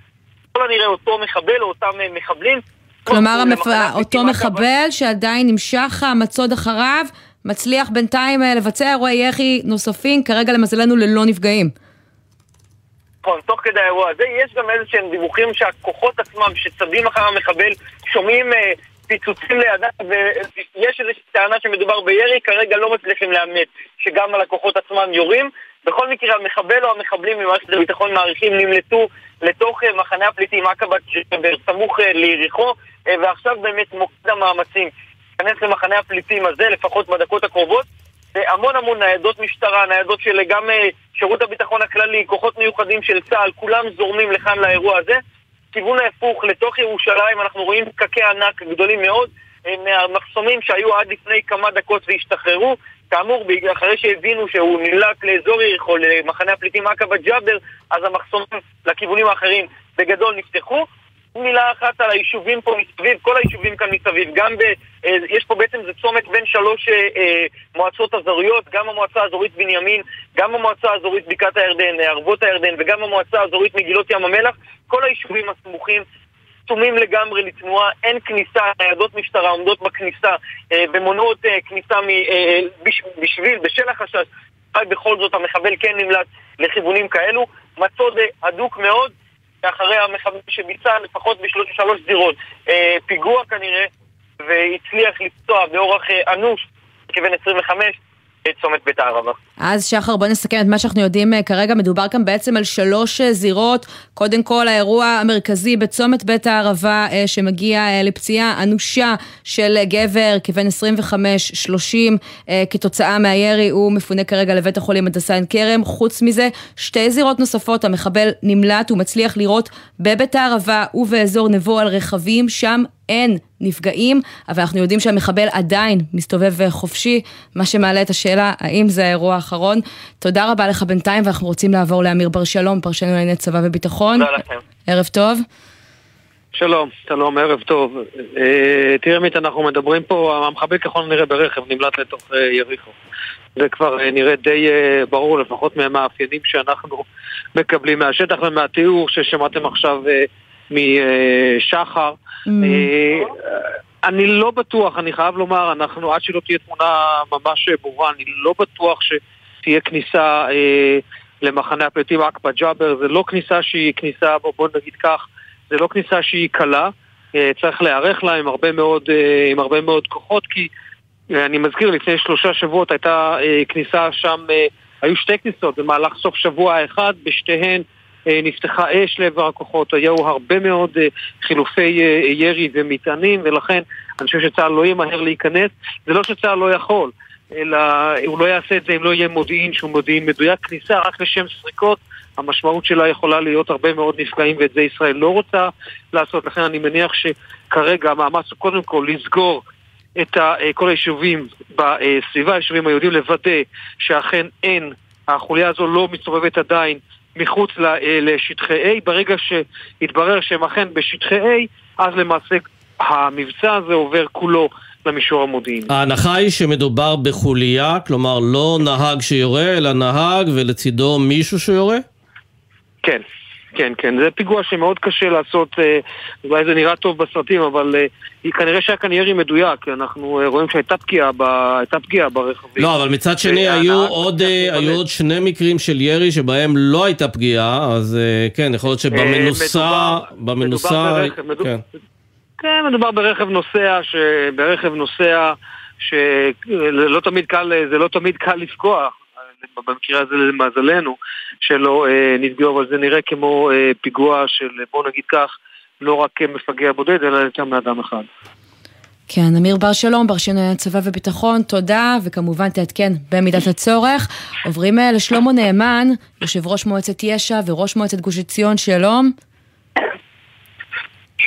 ככל הנראה אותו מחבל או אותם מחבלים. כלומר, המפ... אותו מחבל שעדיין נמשך המצוד אחריו, מצליח בינתיים אה, לבצע אירועי יחי נוספים, כרגע למזלנו ללא נפגעים. נכון, תוך כדי האירוע הזה יש גם איזה שהם דיווחים שהכוחות עצמם שצדים אחר המחבל שומעים אה, פיצוצים לידם ויש איזושהי טענה שמדובר בירי, כרגע לא מצליחים לאמת שגם הלקוחות עצמם יורים. בכל מקרה המחבל או המחבלים ממערכת הביטחון מעריכים נמלטו לתוך אה, מחנה הפליטים עקבת סמוך אה, ליריחו אה, ועכשיו באמת מוקד המאמצים להיכנס למחנה הפליטים הזה לפחות בדקות הקרובות המון המון ניידות משטרה, ניידות של גם שירות הביטחון הכללי, כוחות מיוחדים של צה"ל, כולם זורמים לכאן לאירוע הזה. כיוון ההפוך, לתוך ירושלים, אנחנו רואים פקקי ענק גדולים מאוד מהמחסומים שהיו עד לפני כמה דקות והשתחררו. כאמור, אחרי שהבינו שהוא נמלט לאזור יריחו, למחנה הפליטים עקבה ג'אבר, אז המחסומים לכיוונים האחרים בגדול נפתחו. מילה אחת על היישובים פה מסביב, כל היישובים כאן מסביב, גם ב... אה, יש פה בעצם, זה צומת בין שלוש אה, אה, מועצות אזוריות, גם המועצה האזורית בנימין, גם המועצה האזורית בקעת הירדן, ערבות הירדן, וגם המועצה האזורית מגילות ים המלח, כל היישובים הסמוכים סתומים לגמרי לתנועה, אין כניסה, ניידות משטרה עומדות בכניסה אה, ומונעות אה, כניסה אה, בש, בשביל, בשל החשש, בכל זאת המחבל כן נמלט לכיוונים כאלו, מצוד הדוק מאוד אחרי המחבל שביצע לפחות בשלוש זירות פיגוע כנראה והצליח לפצוע באורח אנוש כבן 25 צומת בית הערבה. אז שחר, בוא נסכם את מה שאנחנו יודעים אה, כרגע. מדובר כאן בעצם על שלוש אה, זירות. קודם כל, האירוע המרכזי בצומת בית הערבה, אה, שמגיע לפציעה אנושה של גבר כבן 25-30 כתוצאה מהירי. הוא מפונה כרגע לבית החולים הדסה עין כרם. חוץ מזה, שתי זירות נוספות. המחבל נמלט, הוא מצליח לירות בבית הערבה ובאזור נבו על רכבים. שם אין נפגעים, אבל אנחנו יודעים שהמחבל עדיין מסתובב חופשי, מה שמעלה את השאלה, האם זה האירוע האחרון. תודה רבה לך בינתיים, ואנחנו רוצים לעבור לאמיר בר שלום, פרשנו לענייני צבא וביטחון. תודה לכם. ערב טוב. שלום, שלום, ערב טוב. אה, תראה עמית, אנחנו מדברים פה, המחבל ככל הנראה ברכב נמלט לתוך אה, יריחו. זה כבר אה, נראה די ברור, לפחות מהמאפיינים שאנחנו מקבלים מהשטח ומהתיאור ששמעתם עכשיו משחר. Mm. אני לא בטוח, אני חייב לומר, אנחנו, עד שלא תהיה תמונה ממש ברורה, אני לא בטוח שתהיה כניסה אה, למחנה הפליטים עקבה ג'אבר, זה לא כניסה שהיא כניסה, בוא, בוא נגיד כך, זה לא כניסה שהיא קלה, אה, צריך להיערך לה עם הרבה מאוד, אה, עם הרבה מאוד כוחות, כי אה, אני מזכיר, לפני שלושה שבועות הייתה אה, כניסה שם, אה, היו שתי כניסות במהלך סוף שבוע אחד, בשתיהן אה, נפתחה אש לעבר הכוחות, היו הרבה מאוד אה, חילופי אה, ירי ומטענים, ולכן אני חושב שצה"ל לא ימהר להיכנס. זה לא שצה"ל לא יכול, אלא הוא לא יעשה את זה אם לא יהיה מודיעין שהוא מודיעין מדויק. כניסה רק לשם סריקות, המשמעות שלה יכולה להיות הרבה מאוד נפגעים, ואת זה ישראל לא רוצה לעשות. לכן אני מניח שכרגע המאמץ הוא קודם כל לסגור את כל היישובים בסביבה, היישובים היהודים, לוודא שאכן אין, החוליה הזו לא מסתובבת עדיין מחוץ אה, לשטחי A. ברגע שהתברר שהם אכן בשטחי A, אז למעשה המבצע הזה עובר כולו למישור המודיעיני. ההנחה היא שמדובר בחוליה, כלומר לא נהג שיורה, אלא נהג ולצידו מישהו שיורה? כן, כן, כן. זה פיגוע שמאוד קשה לעשות, אה, אולי זה נראה טוב בסרטים, אבל אה, כנראה שהיה כאן ירי מדויק. אנחנו אה, רואים שהייתה פגיעה, ב, פגיעה ברכבים. לא, אבל מצד שני היו עוד, היו עוד שני מקרים של ירי שבהם לא הייתה פגיעה, אז כן, יכול להיות שבמנוסה... במנוסה... מדובר ברכב, מדובר, כן. כן, מדובר ברכב נוסע, ברכב נוסע שזה לא תמיד קל, לא תמיד קל לפגוע. במקרה הזה למזלנו, שלא אה, נפגעו, אבל זה נראה כמו אה, פיגוע של, בוא נגיד כך, לא רק מפגע בודד, אלא יותר מאדם אחד. כן, אמיר בר שלום, בר שינוי הצבא וביטחון, תודה, וכמובן תעדכן במידת הצורך. עוברים אה, לשלמה נאמן, יושב ראש מועצת יש"ע וראש מועצת גוש עציון, שלום.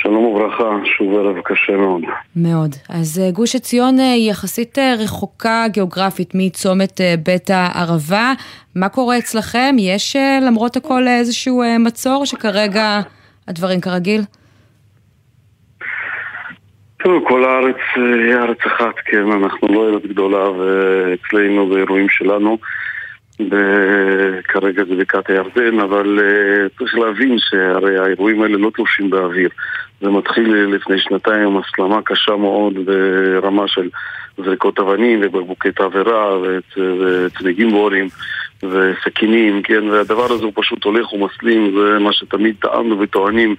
שלום וברכה, שוב ערב קשה מאוד. מאוד. אז אה, גוש עציון אה, היא יחסית אה, רחוקה גיאוגרפית מצומת בית הערבה. מה קורה אצלכם? יש למרות הכל איזשהו מצור שכרגע הדברים כרגיל? תראו, כל הארץ היא ארץ אחת, כן, אנחנו לא ארץ גדולה, ואצלנו באירועים שלנו, כרגע זה בקעת הירדן, אבל צריך להבין שהרי האירועים האלה לא תלושים באוויר. זה מתחיל לפני שנתיים הסלמה קשה מאוד ברמה של זריקות אבנים ובקבוקי תבערה וצמיגים בוערים וסכינים, כן, והדבר הזה הוא פשוט הולך ומסלים, זה מה שתמיד טענו וטוענים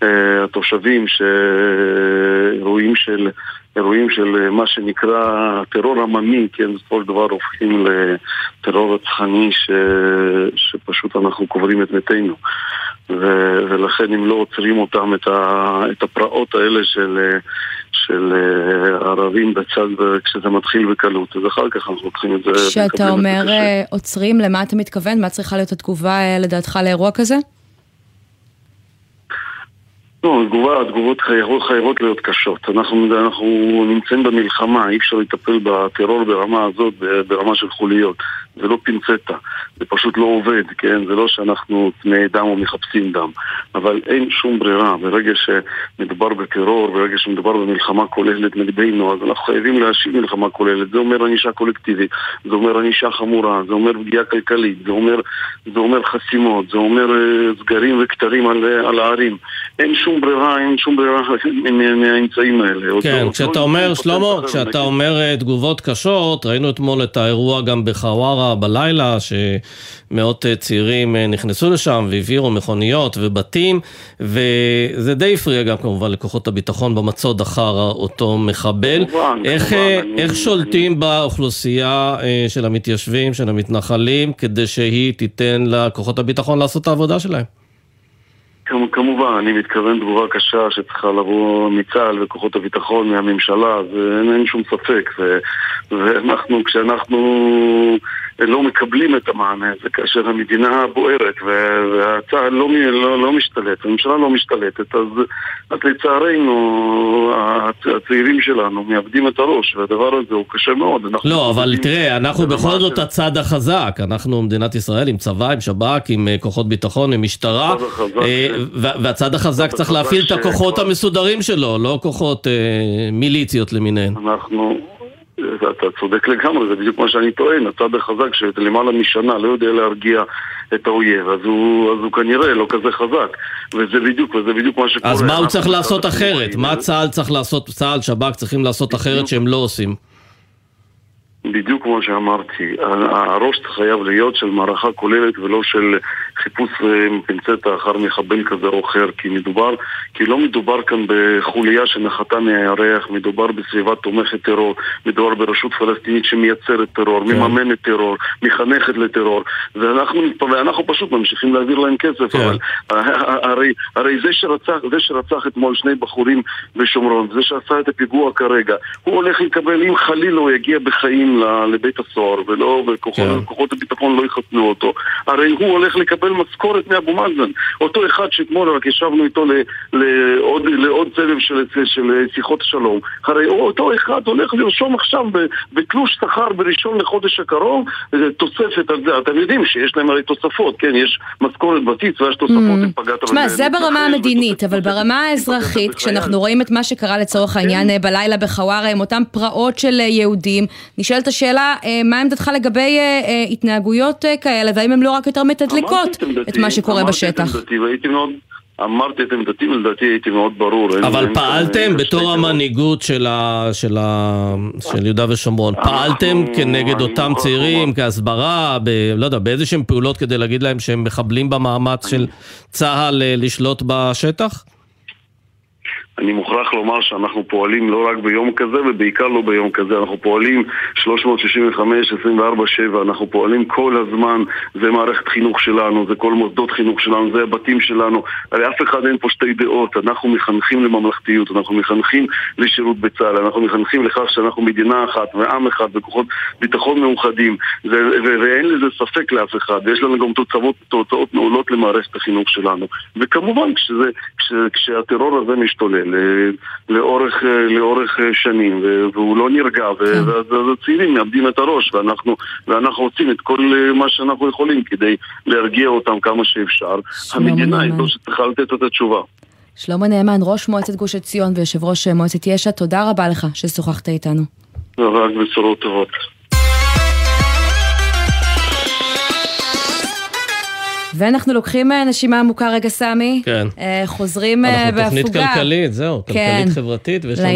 uh, התושבים, שאירועים של... אירועים של מה שנקרא טרור עממי, כן, בסופו של דבר הופכים לטרור רצחני ש... שפשוט אנחנו קוברים את מתינו. ו... ולכן אם לא עוצרים אותם, את, ה... את הפרעות האלה של, של ערבים בצד, כשזה מתחיל בקלות, אז אחר כך אנחנו לוקחים את זה... כשאתה אומר עוצרים, למה אתה מתכוון? מה צריכה להיות התגובה לדעתך לאירוע כזה? לא, התגובה, התגובות חייבות, חייבות להיות קשות. אנחנו, אנחנו נמצאים במלחמה, אי אפשר לטפל בטרור ברמה הזאת, ברמה של חוליות. זה לא פינצטה, זה פשוט לא עובד, כן? זה לא שאנחנו צמאי דם או מחפשים דם. אבל אין שום ברירה. ברגע שמדובר בטרור, ברגע שמדובר במלחמה כוללת נגדנו, אז אנחנו חייבים להשיב מלחמה כוללת. זה אומר ענישה קולקטיבית, זה אומר ענישה חמורה, זה אומר פגיעה כלכלית, זה אומר, זה אומר חסימות, זה אומר uh, סגרים וכתרים על, על הערים. אין שום ברירה, אין שום ברירה מהאמצעים האלה. כן, לא- כשאתה לא אומר, שלמה, כשאתה אומר אה, תגובות קשות, ראינו אתמול את האירוע גם בחווארה. בלילה, שמאות אה, צעירים אה, נכנסו לשם והעבירו מכוניות ובתים, וזה די הפריע גם כמובן לכוחות הביטחון במצוד אחר אותו מחבל. כמובן, איך, כמובן, אה, איך אני, שולטים אני... באוכלוסייה של המתיישבים, של המתנחלים, כדי שהיא תיתן לכוחות הביטחון לעשות את העבודה שלהם? כמובן, אני מתכוון תגובה קשה שצריכה לבוא מצה"ל וכוחות הביטחון, מהממשלה, ואין שום ספק. ו, ואנחנו, כשאנחנו לא מקבלים את המענה הזה כאשר המדינה בוערת והצה"ל לא, לא, לא משתלט, הממשלה לא משתלטת, אז, אז לצערנו הצעירים שלנו מאבדים את הראש והדבר הזה הוא קשה מאוד. לא, אבל תראה, אנחנו בכל זאת הצד החזק, אנחנו מדינת ישראל עם צבא, עם שב"כ, עם אה, כוחות ביטחון, עם משטרה, אה, והצד החזק צריך להפעיל את הכוחות המסודרים שלו, לא כוחות אה, מיליציות למיניהן. אנחנו... אתה צודק לגמרי, זה בדיוק מה שאני טוען, הצד החזק שלמעלה משנה לא יודע להרגיע את האויב, אז הוא, אז הוא כנראה לא כזה חזק, וזה בדיוק, וזה בדיוק מה שקורה. אז מה הוא צריך לעשות אחרת? מה צה"ל צריך לעשות, צה"ל, שב"כ צריכים לעשות אחרת שהם לא עושים? בדיוק כמו שאמרתי, הראש חייב להיות של מערכה כוללת ולא של חיפוש אה, פינצטה אחר מחבל כזה או אחר, כי מדובר, כי לא מדובר כאן בחוליה שנחתה מהירח, מדובר בסביבה תומכת טרור, מדובר ברשות פלסטינית שמייצרת טרור, כן. מממנת טרור, מחנכת לטרור, ואנחנו, ואנחנו פשוט ממשיכים להעביר להם כסף, כן. אבל הרי, הרי זה, שרצח, זה שרצח אתמול שני בחורים בשומרון, זה שעשה את הפיגוע כרגע, הוא הולך לקבל, אם חלילה הוא יגיע בחיים לבית הסוהר, ולא, וכוחות כן. הביטחון לא יחתנו אותו, הרי הוא הולך לקבל מקבל משכורת מאבו מאזן. אותו אחד שאתמול רק ישבנו איתו לעוד, לעוד סבב של, של שיחות שלום. הרי אותו אחד הולך לרשום עכשיו בתלוש שכר בראשון לחודש הקרוב תוספת על זה. אתם יודעים שיש להם הרי תוספות, כן? יש משכורת בטיס ויש תוספות mm. אם פגעת... תשמע, זה ברמה המדינית, אבל ברמה האזרחית, כשאנחנו רואים את מה שקרה לצורך כן. העניין אה, בלילה בחווארה עם אותן פרעות של אה, יהודים, נשאלת השאלה, אה, מה עמדתך לגבי התנהגויות כאלה, והאם הן לא רק יותר מתדלקות? את מה שקורה בשטח. אמרתי את עמדתי ולדעתי הייתי מאוד ברור. אבל פעלתם בתור המנהיגות של, ה, של, ה, של יהודה ושומרון, פעלתם כנגד אותם צעירים, כהסברה, ב, לא יודע, באיזה שהם פעולות כדי להגיד להם שהם מחבלים במאמץ של צה"ל אה, לשלוט בשטח? אני מוכרח לומר שאנחנו פועלים לא רק ביום כזה ובעיקר לא ביום כזה, אנחנו פועלים 365, 24-7, אנחנו פועלים כל הזמן, זה מערכת חינוך שלנו, זה כל מוסדות חינוך שלנו, זה הבתים שלנו, הרי אף אחד אין פה שתי דעות, אנחנו מחנכים לממלכתיות, אנחנו מחנכים לשירות בצה"ל, אנחנו מחנכים לכך שאנחנו מדינה אחת ועם אחד וכוחות ביטחון מאוחדים, ואין לזה ספק לאף אחד, ויש לנו גם תוצאות, תוצאות מעולות למערכת החינוך שלנו, וכמובן כשזה, כש, כשהטרור הזה משתולל לאורך, לאורך שנים, והוא לא נרגע, כן. ואז הצעירים מאבדים את הראש, ואנחנו, ואנחנו עושים את כל מה שאנחנו יכולים כדי להרגיע אותם כמה שאפשר. המדינה היא זו שצריכה לתת את התשובה. שלמה נאמן, ראש מועצת גוש עציון ויושב ראש מועצת יש"ע, תודה רבה לך ששוחחת איתנו. רק בשורות טובות. ואנחנו לוקחים אה, נשימה עמוקה רגע, סמי. כן. אה, חוזרים אה, בהפוגה. אנחנו תוכנית כלכלית, זהו, כן. כלכלית חברתית, ויש לנו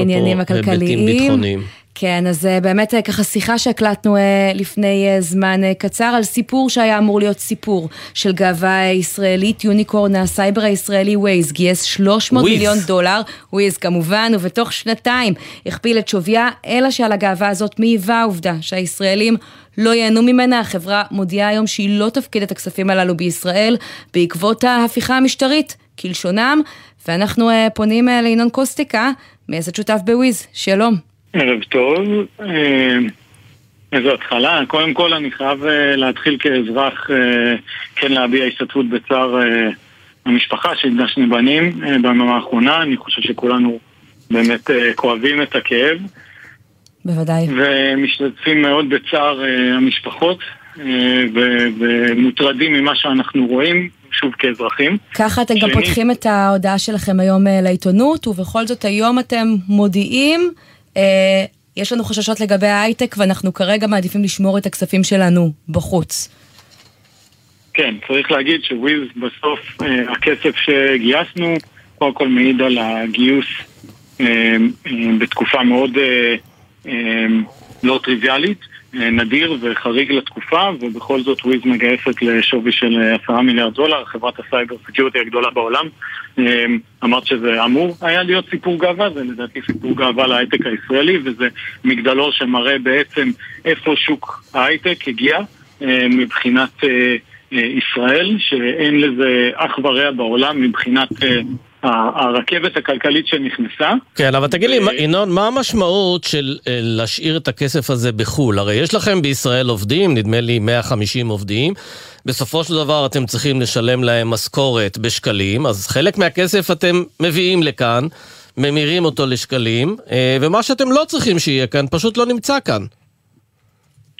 פה. היבטים ביטחוניים. כן, אז אה, באמת אה, ככה שיחה שהקלטנו אה, לפני זמן קצר על סיפור שהיה אמור להיות סיפור של גאווה ישראלית, unicorn הסייבר הישראלי Wiz גייס 300 מיליון דולר, Wiz כמובן, ובתוך שנתיים הכפיל את שוויה, אלא שעל הגאווה הזאת מעיבה העובדה שהישראלים לא ייהנו ממנה. החברה מודיעה היום שהיא לא תפקיד את הכספים הללו בישראל בעקבות ההפיכה המשטרית, כלשונם, ואנחנו פונים לינון קוסטיקה, מייסד שותף בוויז, שלום. ערב טוב. אה, איזו התחלה. קודם כל אני חייב אה, להתחיל כאזרח אה, כן להביע השתתפות בצער המשפחה שאיבדה שני בנים ביממה האחרונה. אני חושב שכולנו באמת כואבים את הכאב. בוודאי. ומשתתפים מאוד בצער המשפחות ומוטרדים ממה שאנחנו רואים, שוב כאזרחים. ככה אתם גם שנית- פותחים את ההודעה שלכם היום לעיתונות, ובכל זאת היום אתם מודיעים, יש לנו חששות לגבי ההייטק, ואנחנו כרגע מעדיפים לשמור את הכספים שלנו בחוץ. כן, צריך להגיד ש Wiz בסוף אה, הכסף שגייסנו קודם כל מעיד על הגיוס אה, אה, בתקופה מאוד אה, אה, לא טריוויאלית, אה, נדיר וחריג לתקופה, ובכל זאת Wiz מגייסת לשווי של אה, עשרה מיליארד דולר, חברת ה cyber security הגדולה בעולם. אה, אמרת שזה אמור היה להיות סיפור גאווה, זה לדעתי סיפור גאווה להייטק הישראלי, וזה מגדלור שמראה בעצם איפה שוק ההייטק הגיע אה, מבחינת... אה, אה, ישראל, שאין לזה אח ורע בעולם מבחינת אה, הרכבת הכלכלית שנכנסה. כן, אבל תגיד לי, מה- ינון, מה המשמעות של אה, להשאיר את הכסף הזה בחו"ל? הרי יש לכם בישראל עובדים, נדמה לי 150 עובדים. בסופו של דבר אתם צריכים לשלם להם משכורת בשקלים, אז חלק מהכסף אתם מביאים לכאן, ממירים אותו לשקלים, אה, ומה שאתם לא צריכים שיהיה כאן פשוט לא נמצא כאן.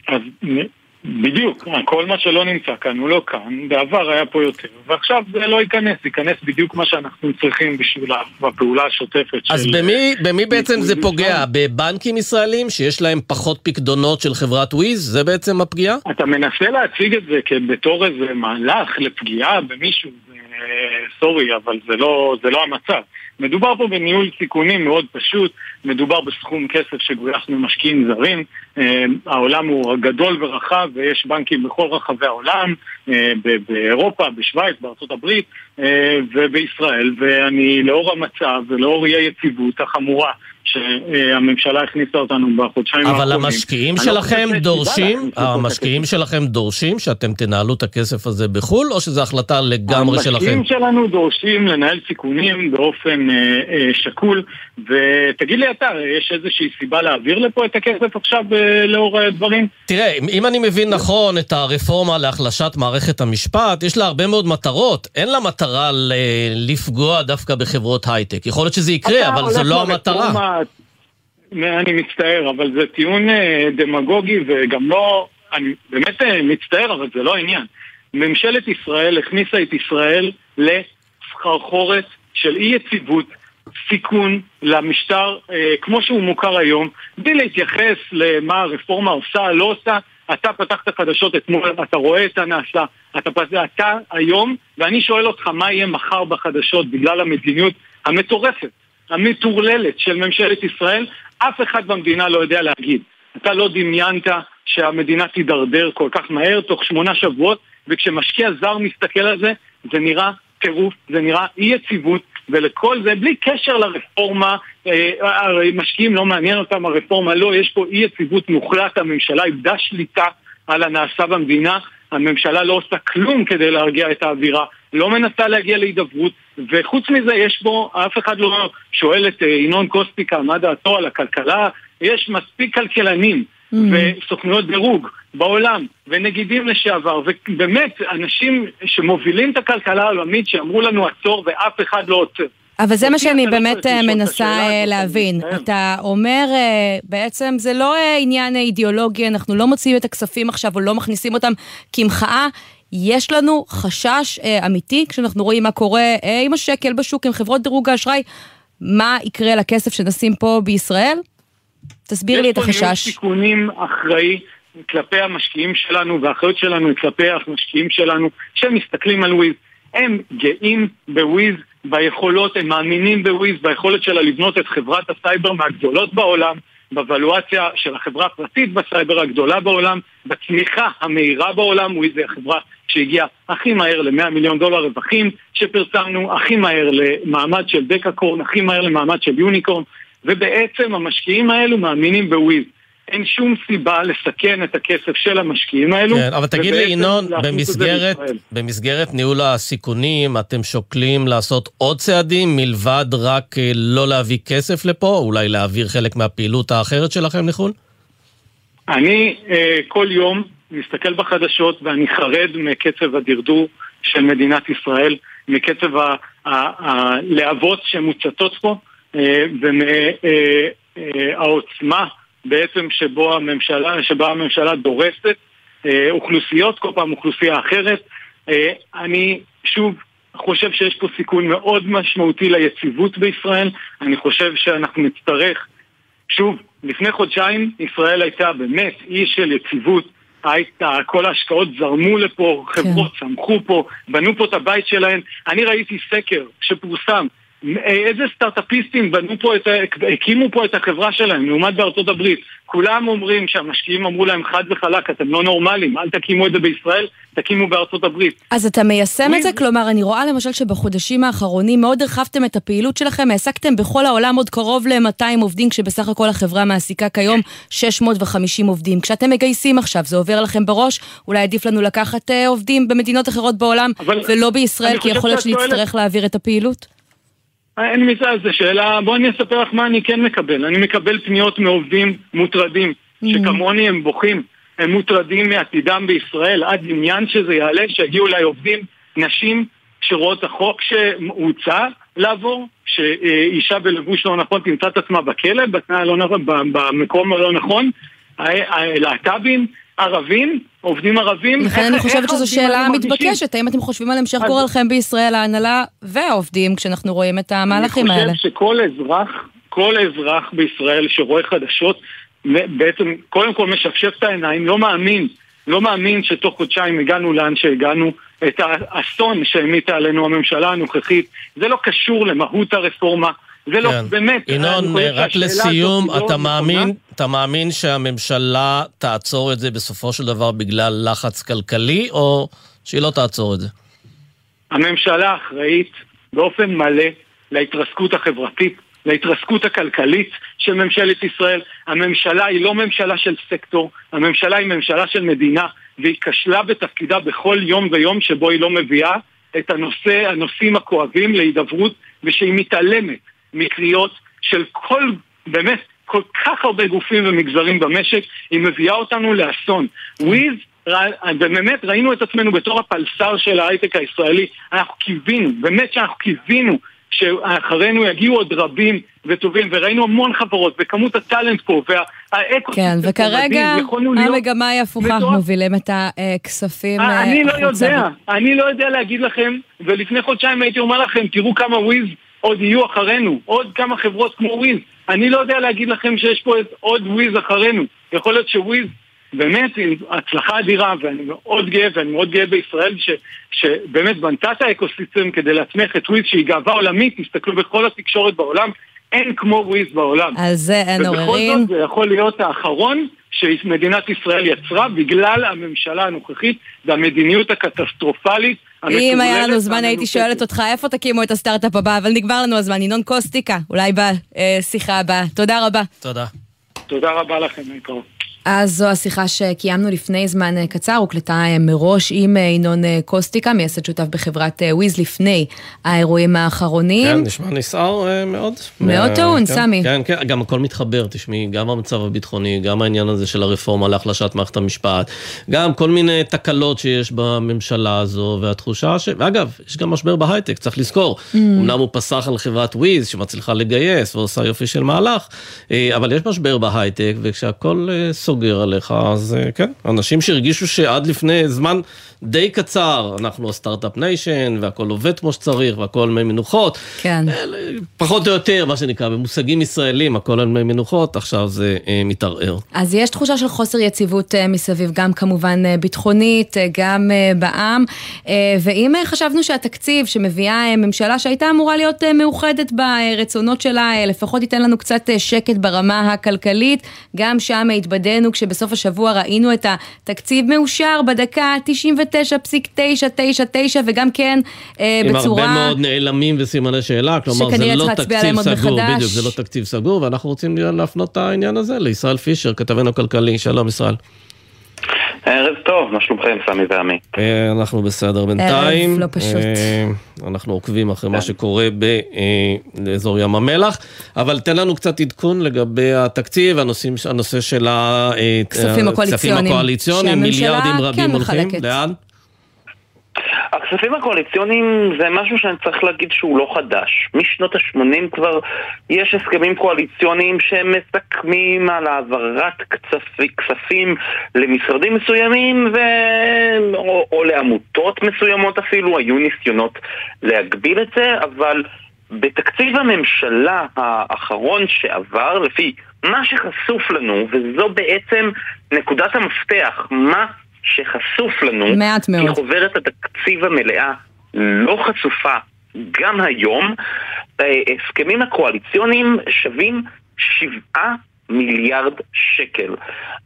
אז בדיוק, כל מה שלא נמצא כאן הוא לא כאן, בעבר היה פה יותר, ועכשיו זה לא ייכנס, ייכנס בדיוק מה שאנחנו צריכים בשביל הפעולה השוטפת של... אז במי, במי בעצם זה פוגע? בבנקים ישראלים שיש להם פחות פקדונות של חברת וויז? זה בעצם הפגיעה? אתה מנסה להציג את זה בתור איזה מהלך לפגיעה במישהו, זה- סורי, אבל זה לא, זה לא המצב. מדובר פה בניהול סיכונים מאוד פשוט, מדובר בסכום כסף שגויס ממשקיעים זרים, אה, העולם הוא גדול ורחב ויש בנקים בכל רחבי העולם, אה, באירופה, בשוויץ, בארצות הברית אה, ובישראל, ואני לאור המצב ולאור אי היציבות החמורה שהממשלה הכניסה אותנו בחודשיים האחרונים. אבל המשקיעים שלכם דורשים, המשקיעים שלכם דורשים שאתם תנהלו את הכסף הזה בחו"ל, או שזו החלטה לגמרי שלכם? המשקיעים שלנו דורשים לנהל סיכונים באופן אה, אה, שקול, ותגיד לי אתה, יש איזושהי סיבה להעביר לפה את הכסף עכשיו אה, לאור הדברים? תראה, אם- אני מבין נכון את הרפורמה להחלשת מערכת המשפט, יש לה הרבה מאוד מטרות. אין לה מטרה לפגוע דווקא בחברות הייטק. יכול להיות שזה יקרה, אבל זו לא המטרה. אני מצטער, אבל זה טיעון אה, דמגוגי וגם לא... אני באמת אה, מצטער, אבל זה לא העניין. ממשלת ישראל הכניסה את ישראל לסחרחורת של אי יציבות, סיכון למשטר אה, כמו שהוא מוכר היום, בלי להתייחס למה הרפורמה עושה, לא עושה. אתה פתחת חדשות אתמול, אתה רואה את הנעשה, אתה, פת- אתה היום, ואני שואל אותך מה יהיה מחר בחדשות בגלל המדיניות המטורפת, המטורללת של ממשלת ישראל, אף אחד במדינה לא יודע להגיד. אתה לא דמיינת שהמדינה תידרדר כל כך מהר, תוך שמונה שבועות, וכשמשקיע זר מסתכל על זה, זה נראה טירוף, זה נראה אי יציבות, ולכל זה, בלי קשר לרפורמה, אה, הרי משקיעים לא מעניין אותם הרפורמה, לא, יש פה אי יציבות מוחלט, הממשלה איבדה שליטה על הנעשה במדינה, הממשלה לא עושה כלום כדי להרגיע את האווירה, לא מנסה להגיע להידברות, וחוץ מזה יש בו, אף אחד לא שואל את אה, ינון קוסטיקה מה דעתו על הכלכלה, יש מספיק כלכלנים וסוכנויות דירוג בעולם, ונגידים לשעבר, ובאמת, אנשים שמובילים את הכלכלה העולמית שאמרו לנו עצור ואף אחד לא עוצר. אבל זה מה שאני באמת אה, מנסה אה, להבין. אני אתה אומר, בעצם זה לא עניין אידיאולוגי, אנחנו לא מוציאים את הכספים עכשיו או לא מכניסים אותם כמחאה. יש לנו חשש אה, אמיתי כשאנחנו רואים מה קורה אה, עם השקל בשוק, עם חברות דירוג האשראי, מה יקרה לכסף שנשים פה בישראל? תסביר לי את החשש. יש פה ניהול סיכונים אחראי כלפי המשקיעים שלנו, והאחריות שלנו היא כלפי המשקיעים שלנו, שמסתכלים על וויז. הם גאים בוויז, ביכולות, הם מאמינים בוויז, ביכולת שלה לבנות את חברת הסייבר מהגדולות בעולם, בוולואציה של החברה הפרטית בסייבר הגדולה בעולם, בצמיחה המהירה בעולם, וויז היא החברה שהגיעה הכי מהר ל-100 מיליון דולר רווחים שפרסמנו, הכי מהר למעמד של decacorn, הכי מהר למעמד של unicorn, ובעצם המשקיעים האלו מאמינים בוויז. אין שום סיבה לסכן את הכסף של המשקיעים האלו. כן, אבל תגיד לי, ינון, במסגרת, במסגרת ניהול הסיכונים, אתם שוקלים לעשות עוד צעדים מלבד רק אה, לא להביא כסף לפה, אולי להעביר חלק מהפעילות האחרת שלכם לחו"ל? אני אה, כל יום מסתכל בחדשות ואני חרד מקצב הדרדור של מדינת ישראל, מקצב הלהבות שמוצתות פה אה, ומהעוצמה אה, בעצם שבו הממשלה, שבה הממשלה דורסת אה, אוכלוסיות, כל פעם אוכלוסייה אחרת. אה, אני שוב חושב שיש פה סיכון מאוד משמעותי ליציבות בישראל. אני חושב שאנחנו נצטרך, שוב, לפני חודשיים ישראל הייתה באמת אי של יציבות. הייתה, כל ההשקעות זרמו לפה, חברות כן. צמחו פה, בנו פה את הבית שלהן. אני ראיתי סקר שפורסם איזה סטארט-אפיסטים בנו פה את, הקימו פה את החברה שלהם, לעומת בארצות הברית. כולם אומרים שהמשקיעים אמרו להם חד וחלק, אתם לא נורמלים, אל תקימו את זה בישראל, תקימו בארצות הברית. אז אתה מיישם את זה? כלומר, אני רואה למשל שבחודשים האחרונים מאוד הרחבתם את הפעילות שלכם, העסקתם בכל העולם עוד קרוב ל-200 עובדים, כשבסך הכל החברה מעסיקה כיום 650 עובדים. כשאתם מגייסים עכשיו, זה עובר לכם בראש? אולי עדיף לנו לקחת uh, עובדים במדינות אחרות בעולם, ולא בישראל, כי יכול להיות שנצטרך להעביר את הפעילות? אין מזה, זו שאלה, בואי אני אספר לך מה אני כן מקבל. אני מקבל פניות מעובדים מוטרדים, mm. שכמוני הם בוכים, הם מוטרדים מעתידם בישראל, עד עניין שזה יעלה, שיגיעו אליי עובדים, נשים שרואות החוק שהוצע לעבור, שאישה בלבוש לא נכון תמצא את עצמה בכלא, בתנאי הלא נכון, במקום הלא נכון, להט"בים, ערבים, עובדים ערבים. לכן אני חושבת שזו שאלה מתבקשת, האם אתם חושבים על המשך גורלכם בישראל, ההנהלה והעובדים, כשאנחנו רואים את המהלכים האלה? אני חושב שכל אזרח, כל אזרח בישראל שרואה חדשות, בעצם קודם כל משפשף את העיניים, לא מאמין, לא מאמין שתוך חודשיים הגענו לאן שהגענו, את האסון שהמיטה עלינו הממשלה הנוכחית, זה לא קשור למהות הרפורמה. זה לא, כן. באמת, ינון, רק לסיום, אתה מאמין, אתה מאמין שהממשלה תעצור את זה בסופו של דבר בגלל לחץ כלכלי, או שהיא לא תעצור את זה? הממשלה אחראית באופן מלא להתרסקות החברתית, להתרסקות הכלכלית של ממשלת ישראל. הממשלה היא לא ממשלה של סקטור, הממשלה היא ממשלה של מדינה, והיא כשלה בתפקידה בכל יום ויום שבו היא לא מביאה את הנושא, הנושאים הכואבים להידברות, ושהיא מתעלמת מקריאות של כל, באמת, כל כך הרבה גופים ומגזרים במשק, היא מביאה אותנו לאסון. וויז, באמת ראינו את עצמנו בתור הפלסר של ההייטק הישראלי, אנחנו קיווינו, באמת שאנחנו קיווינו שאחרינו יגיעו עוד רבים וטובים, וראינו המון חברות, וכמות הטאלנט פה, והאקוסיסטם כן, וכרגע המגמה היא הפוכה, מובילים את הכספים אה, אני לא יודע, אני לא יודע להגיד לכם, ולפני חודשיים הייתי אומר לכם, תראו כמה וויז עוד יהיו אחרינו, עוד כמה חברות כמו וויז. אני לא יודע להגיד לכם שיש פה עוד וויז אחרינו. יכול להיות שוויז באמת עם הצלחה אדירה, ואני מאוד גאה, ואני מאוד גאה בישראל ש, שבאמת בנתה את האקוסיסטם כדי להצמיח את וויז שהיא גאווה עולמית, תסתכלו בכל התקשורת בעולם, אין כמו וויז בעולם. על זה אין עוררין. ובכל זאת זה יכול להיות האחרון שמדינת ישראל יצרה בגלל הממשלה הנוכחית והמדיניות הקטסטרופלית אם היה לנו זמן הייתי שואלת אותך איפה תקימו את הסטארט-אפ הבא, אבל נגמר לנו הזמן. ינון קוסטיקה, אולי בשיחה הבאה. תודה רבה. תודה. תודה רבה לכם, מקרוב. אז זו השיחה שקיימנו לפני זמן אה, קצר, הוקלטה אה, מראש עם אה, ינון קוסטיקה, מייסד שותף בחברת וויז לפני האירועים האחרונים. כן, נשמע נסער מאוד. מאוד טעון, כן, סמי. כן, כן, גם הכל מתחבר, תשמעי, גם המצב הביטחוני, גם העניין הזה של הרפורמה להחלשת מערכת המשפט, גם כל מיני תקלות שיש בממשלה הזו, והתחושה ש... ואגב, יש גם משבר בהייטק, צריך לזכור. Mm. אמנם הוא פסח על חברת וויז, שמצליחה לגייס ועושה יופי של מהלך, אבל יש משבר בהייטק, וכשהכול... סוגר עליך, אז אה, כן, אנשים שהרגישו שעד לפני זמן די קצר, אנחנו ה Start-Up Nation, והכל עובד כמו שצריך, והכל מי מנוחות. כן. פחות או יותר, מה שנקרא, במושגים ישראלים, הכל על מי מנוחות, עכשיו זה אה, מתערער. אז יש תחושה של חוסר יציבות אה, מסביב, גם כמובן אה, ביטחונית, אה, גם אה, בעם. אה, ואם אה, חשבנו שהתקציב שמביאה אה, ממשלה שהייתה אמורה להיות אה, מאוחדת ברצונות שלה, אה, לפחות ייתן לנו קצת אה, שקט ברמה הכלכלית, גם שם התבדינו כשבסוף השבוע ראינו את התקציב מאושר בדקה 99.999 וגם כן אה, עם בצורה... הרבה מאוד נעלמים וסימני שאלה, כלומר זה לא תקציב סגור, מחדש. בדיוק, זה לא תקציב סגור, ואנחנו רוצים להפנות את העניין הזה לישראל פישר, כתבנו הכלכלי, שלום ישראל. ערב טוב, מה שלומכם, סמי ועמי? אה, אנחנו בסדר בינתיים. לא פשוט. אה, אנחנו עוקבים אחרי מה שקורה באזור ים המלח, אבל תן לנו קצת עדכון לגבי התקציב, הנושאים- הנושא של ה- אה, כספים הקואליציוניים, מיליארדים כן רבים הולכים. לאן? הכספים הקואליציוניים זה משהו שאני צריך להגיד שהוא לא חדש. משנות ה-80 כבר יש הסכמים קואליציוניים שמסכמים על העברת כספי, כספים למשרדים מסוימים ו... או, או לעמותות מסוימות אפילו, היו ניסיונות להגביל את זה, אבל בתקציב הממשלה האחרון שעבר, לפי מה שחשוף לנו, וזו בעצם נקודת המפתח, מה שחשוף לנו, מעט מאוד. כי חוברת התקציב המלאה לא חשופה גם היום. ההסכמים הקואליציוניים שווים שבעה מיליארד שקל.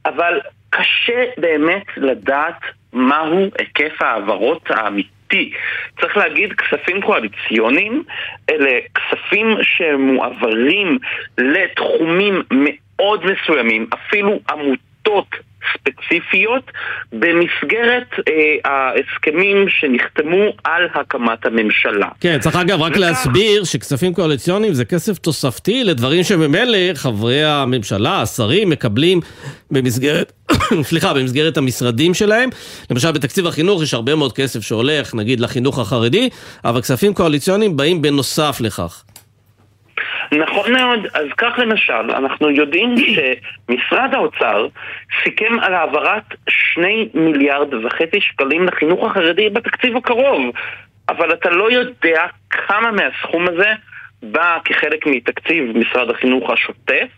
אבל קשה באמת לדעת מהו היקף ההעברות האמיתי. צריך להגיד, כספים קואליציוניים אלה כספים שמועברים לתחומים מאוד מסוימים, אפילו עמותות ספציפיות במסגרת אה, ההסכמים שנחתמו על הקמת הממשלה. כן, צריך אגב רק להסביר שכספים קואליציוניים זה כסף תוספתי לדברים שממילא חברי הממשלה, השרים, מקבלים במסגרת, סליחה, במסגרת המשרדים שלהם. למשל בתקציב החינוך יש הרבה מאוד כסף שהולך, נגיד, לחינוך החרדי, אבל כספים קואליציוניים באים בנוסף לכך. נכון מאוד, אז כך למשל, אנחנו יודעים שמשרד האוצר סיכם על העברת שני מיליארד וחצי שקלים לחינוך החרדי בתקציב הקרוב, אבל אתה לא יודע כמה מהסכום הזה בא כחלק מתקציב משרד החינוך השוטף,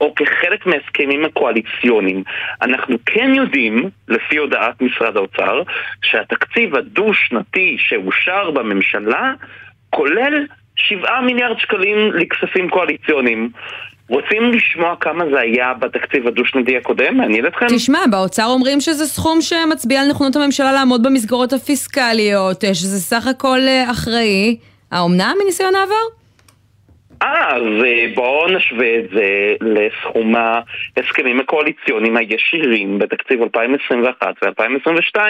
או כחלק מהסכמים הקואליציוניים. אנחנו כן יודעים, לפי הודעת משרד האוצר, שהתקציב הדו-שנתי שאושר בממשלה כולל שבעה מיליארד שקלים לכספים קואליציוניים. רוצים לשמוע כמה זה היה בתקציב הדו-שנתי הקודם? מעניין אתכם? תשמע, באוצר אומרים שזה סכום שמצביע על נכונות הממשלה לעמוד במסגרות הפיסקליות, אה, שזה סך הכל אה, אחראי. האומנם מניסיון העבר? אז אה, בואו נשווה את זה לסכום ההסכמים הקואליציוניים הישירים בתקציב 2021 ו-2022,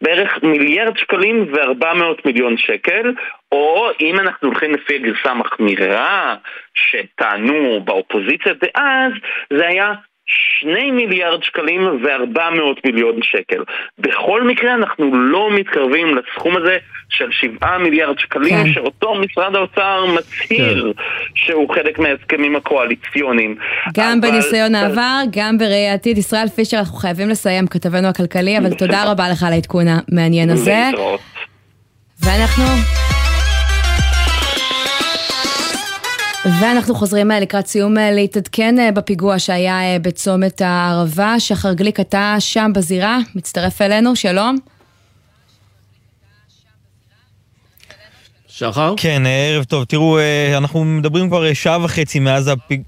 בערך מיליארד שקלים ו-400 מיליון שקל, או אם אנחנו הולכים לפי הגרסה המחמירה שטענו באופוזיציה דאז, זה היה שני מיליארד שקלים ו-400 מיליון שקל. בכל מקרה אנחנו לא מתקרבים לסכום הזה של 7 מיליארד שקלים כן. שאותו משרד האוצר מצהיר שהוא חלק מההסכמים הקואליציוניים. גם אבל- בניסיון העבר, גם בראי העתיד. ישראל פישר, אנחנו חייבים לסיים, כתבנו הכלכלי, אבל תודה רבה לך על העדכון המעניין הזה. להתראות. ואנחנו... ואנחנו חוזרים אה, לקראת סיום אה, להתעדכן אה, בפיגוע שהיה בצומת הערבה. שחר גליק, אתה שם בזירה, מצטרף אלינו, שלום. שחר? כן, ערב טוב. תראו, אנחנו מדברים כבר שעה וחצי מאז הפיג...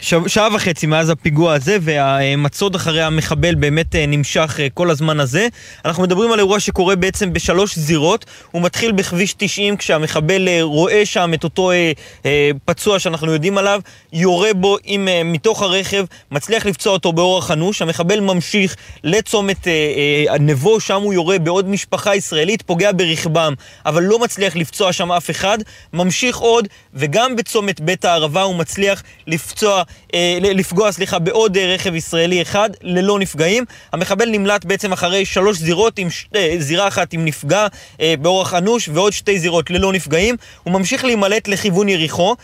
שעה וחצי מאז הפיגוע הזה, והמצוד אחרי המחבל באמת אה, נמשך אה, כל הזמן הזה. אנחנו מדברים על אירוע שקורה בעצם בשלוש זירות. הוא מתחיל בכביש 90, כשהמחבל אה, רואה שם את אותו פצוע שאנחנו יודעים עליו, יורה בו עם, מתוך הרכב, מצליח לפצוע אותו באורח אנוש. המחבל ממשיך לצומת נבו, שם הוא יורה בעוד משפחה ישראלית, פוגע ברכבם, אבל לא מצליח לפצוע שם אף אחד. ממשיך עוד, וגם בצומת בית הערבה הוא מצליח לפצוע אה, לפגוע, סליחה, בעוד אה, רכב ישראלי אחד, ללא נפגעים. המחבל נמלט בעצם אחרי שלוש זירות, עם ש... אה, זירה אחת עם נפגע באורח אנוש, ועוד שתי זירות ללא נפגעים. הוא ממשיך להימלט לכיוון יריחו.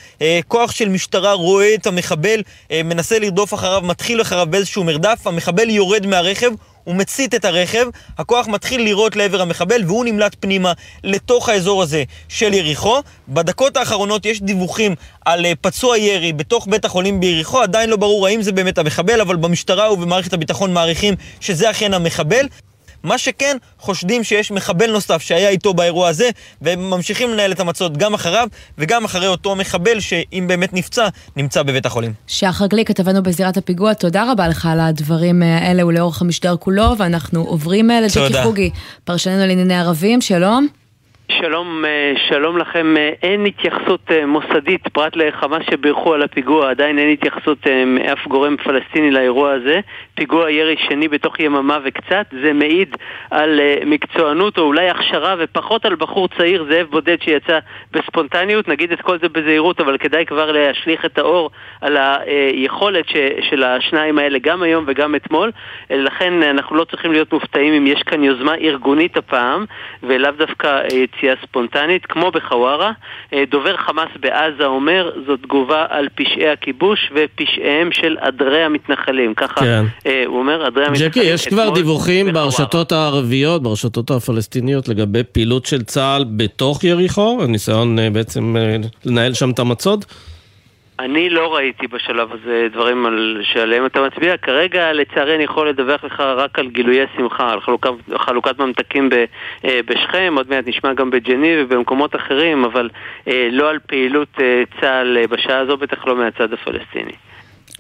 כוח של משטרה רואה את המחבל, מנסה לרדוף אחריו, מתחיל אחריו באיזשהו מרדף, המחבל יורד מהרכב. הוא מצית את הרכב, הכוח מתחיל לירות לעבר המחבל והוא נמלט פנימה לתוך האזור הזה של יריחו. בדקות האחרונות יש דיווחים על אה, פצוע ירי בתוך בית החולים ביריחו, עדיין לא ברור האם זה באמת המחבל, אבל במשטרה ובמערכת הביטחון מעריכים שזה אכן המחבל. מה שכן, חושדים שיש מחבל נוסף שהיה איתו באירוע הזה, והם ממשיכים לנהל את המצות גם אחריו, וגם אחרי אותו מחבל שאם באמת נפצע, נמצא בבית החולים. שחר גליק, כתבנו בזירת הפיגוע, תודה רבה לך על הדברים האלה ולאורך המשדר כולו, ואנחנו עוברים לג'קי חוגי, פרשננו לענייני ערבים, שלום. שלום, שלום לכם. אין התייחסות מוסדית פרט לחמאס שבירכו על הפיגוע, עדיין אין התייחסות מאף גורם פלסטיני לאירוע הזה. פיגוע ירי שני בתוך יממה וקצת, זה מעיד על מקצוענות או אולי הכשרה ופחות על בחור צעיר, זאב בודד שיצא בספונטניות. נגיד את כל זה בזהירות, אבל כדאי כבר להשליך את האור על היכולת של השניים האלה גם היום וגם אתמול. לכן אנחנו לא צריכים להיות מופתעים אם יש כאן יוזמה ארגונית הפעם, ולאו דווקא יציאה ספונטנית, כמו בחווארה. דובר חמאס בעזה אומר, זו תגובה על פשעי הכיבוש ופשעיהם של עדרי המתנחלים. ככה כן. הוא אומר, עדרי המתנחלים... ג'קי, יש כבר דיווחים ברשתות הערביות, ברשתות הפלסטיניות, לגבי פעילות של צה"ל בתוך יריחו, הניסיון בעצם לנהל שם את המצוד? אני לא ראיתי בשלב הזה דברים על, שעליהם אתה מצביע. כרגע, לצערי, אני יכול לדווח לך רק על גילויי שמחה, על חלוקת, חלוקת ממתקים ב, אה, בשכם, עוד מעט נשמע גם בג'ני ובמקומות אחרים, אבל אה, לא על פעילות אה, צה"ל אה, בשעה הזו, בטח לא מהצד הפלסטיני.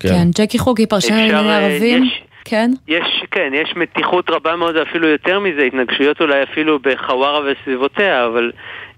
כן, כן ג'קי חוגי, פרשן לענייני ערבים. יש... כן? יש, כן, יש מתיחות רבה מאוד, אפילו יותר מזה, התנגשויות אולי אפילו בחווארה וסביבותיה, אבל אה,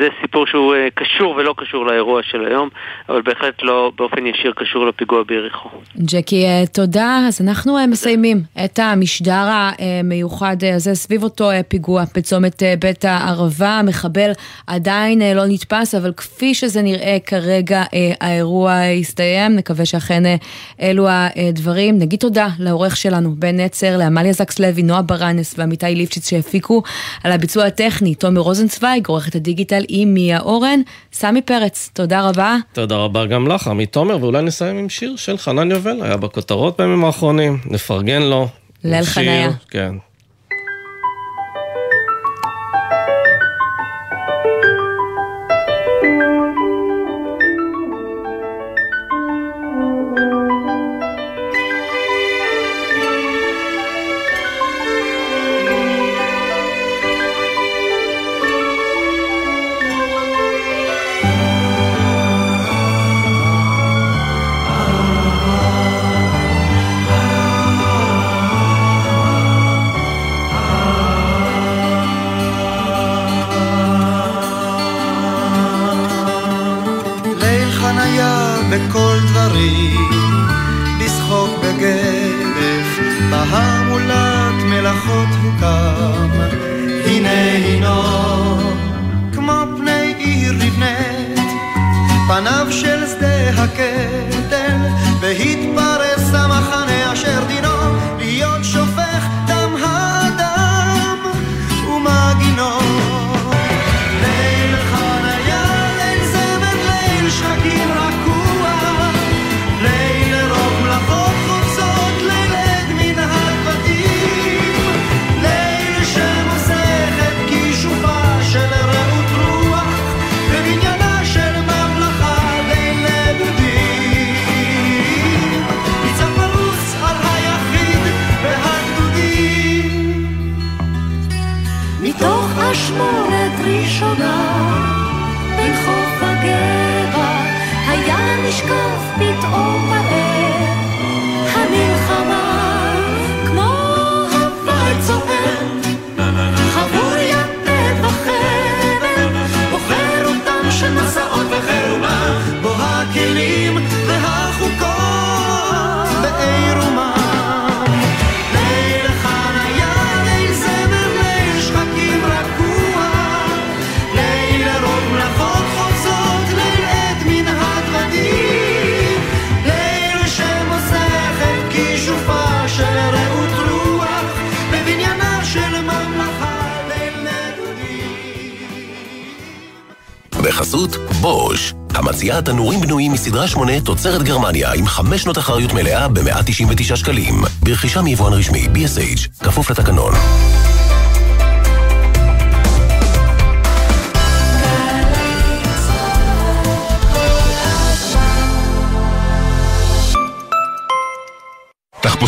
זה סיפור שהוא אה, קשור ולא קשור לאירוע של היום, אבל בהחלט לא באופן ישיר קשור לפיגוע ביריחו. ג'קי, אה, תודה. אז אנחנו אה, מסיימים את המשדר המיוחד הזה סביב אותו אה, פיגוע בצומת אה, בית הערבה. המחבל עדיין אה, לא נתפס, אבל כפי שזה נראה כרגע, אה, האירוע הסתיים. נקווה שאכן אה, אלו הדברים. נגיד תודה לעורך שלנו, בן נצר, לעמליה זקס לוי, נועה ברנס ועמיתי ליפשיץ שהפיקו על הביצוע הטכני, תומר רוזנצוויג, עורכת הדיגיטל עם מיה אורן. סמי פרץ, תודה רבה. תודה רבה גם לך, עמית תומר, ואולי נסיים עם שיר של חנן יובל, היה בכותרות בימים האחרונים, נפרגן לו. ליל חניה. כן. בחסות בוש, המציעה תנורים בנויים מסדרה 8 תוצרת גרמניה עם 5 שנות אחריות מלאה ב-199 שקלים. ברכישה מיבואן רשמי BSH, כפוף לתקנון.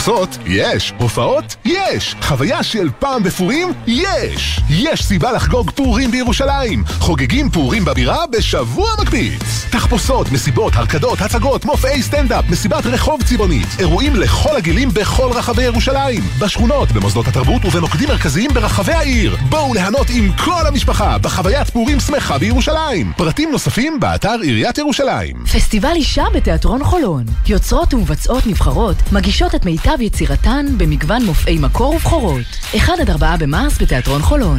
תחפושות? יש. הופעות? יש. חוויה של פעם בפורים? יש. יש סיבה לחגוג פורים בירושלים. חוגגים פורים בבירה בשבוע מקפיץ. תחפושות, מסיבות, הרקדות, הצגות, מופעי סטנדאפ, מסיבת רחוב צבעונית. אירועים לכל הגילים בכל רחבי ירושלים. בשכונות, במוסדות התרבות ובמוקדים מרכזיים ברחבי העיר. בואו ליהנות עם כל המשפחה בחוויית פורים שמחה בירושלים. פרטים נוספים באתר עיריית ירושלים. פסטיבל אישה בתיאטרון חולון. יוצרות ומבצעות נבחרות מגישות את מיטב יצירתן במגוון מופעי מקור ובכורות. 1 עד 4 במרס בתיאטרון חולון.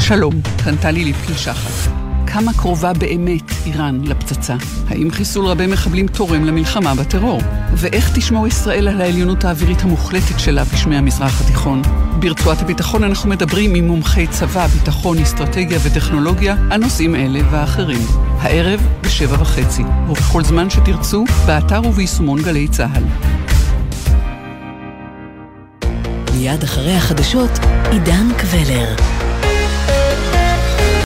שלום, כאן טלי ליפקין שחת. כמה קרובה באמת איראן לפצצה? האם חיסול רבי מחבלים תורם למלחמה בטרור? ואיך תשמור ישראל על העליונות האווירית המוחלטת שלה בשמי המזרח התיכון? ברצועת הביטחון אנחנו מדברים עם מומחי צבא, ביטחון, אסטרטגיה וטכנולוגיה על נושאים אלה והאחרים. הערב בשבע וחצי, ובכל זמן שתרצו, באתר וביישומון גלי צה"ל. מיד אחרי החדשות, עידן קבלר.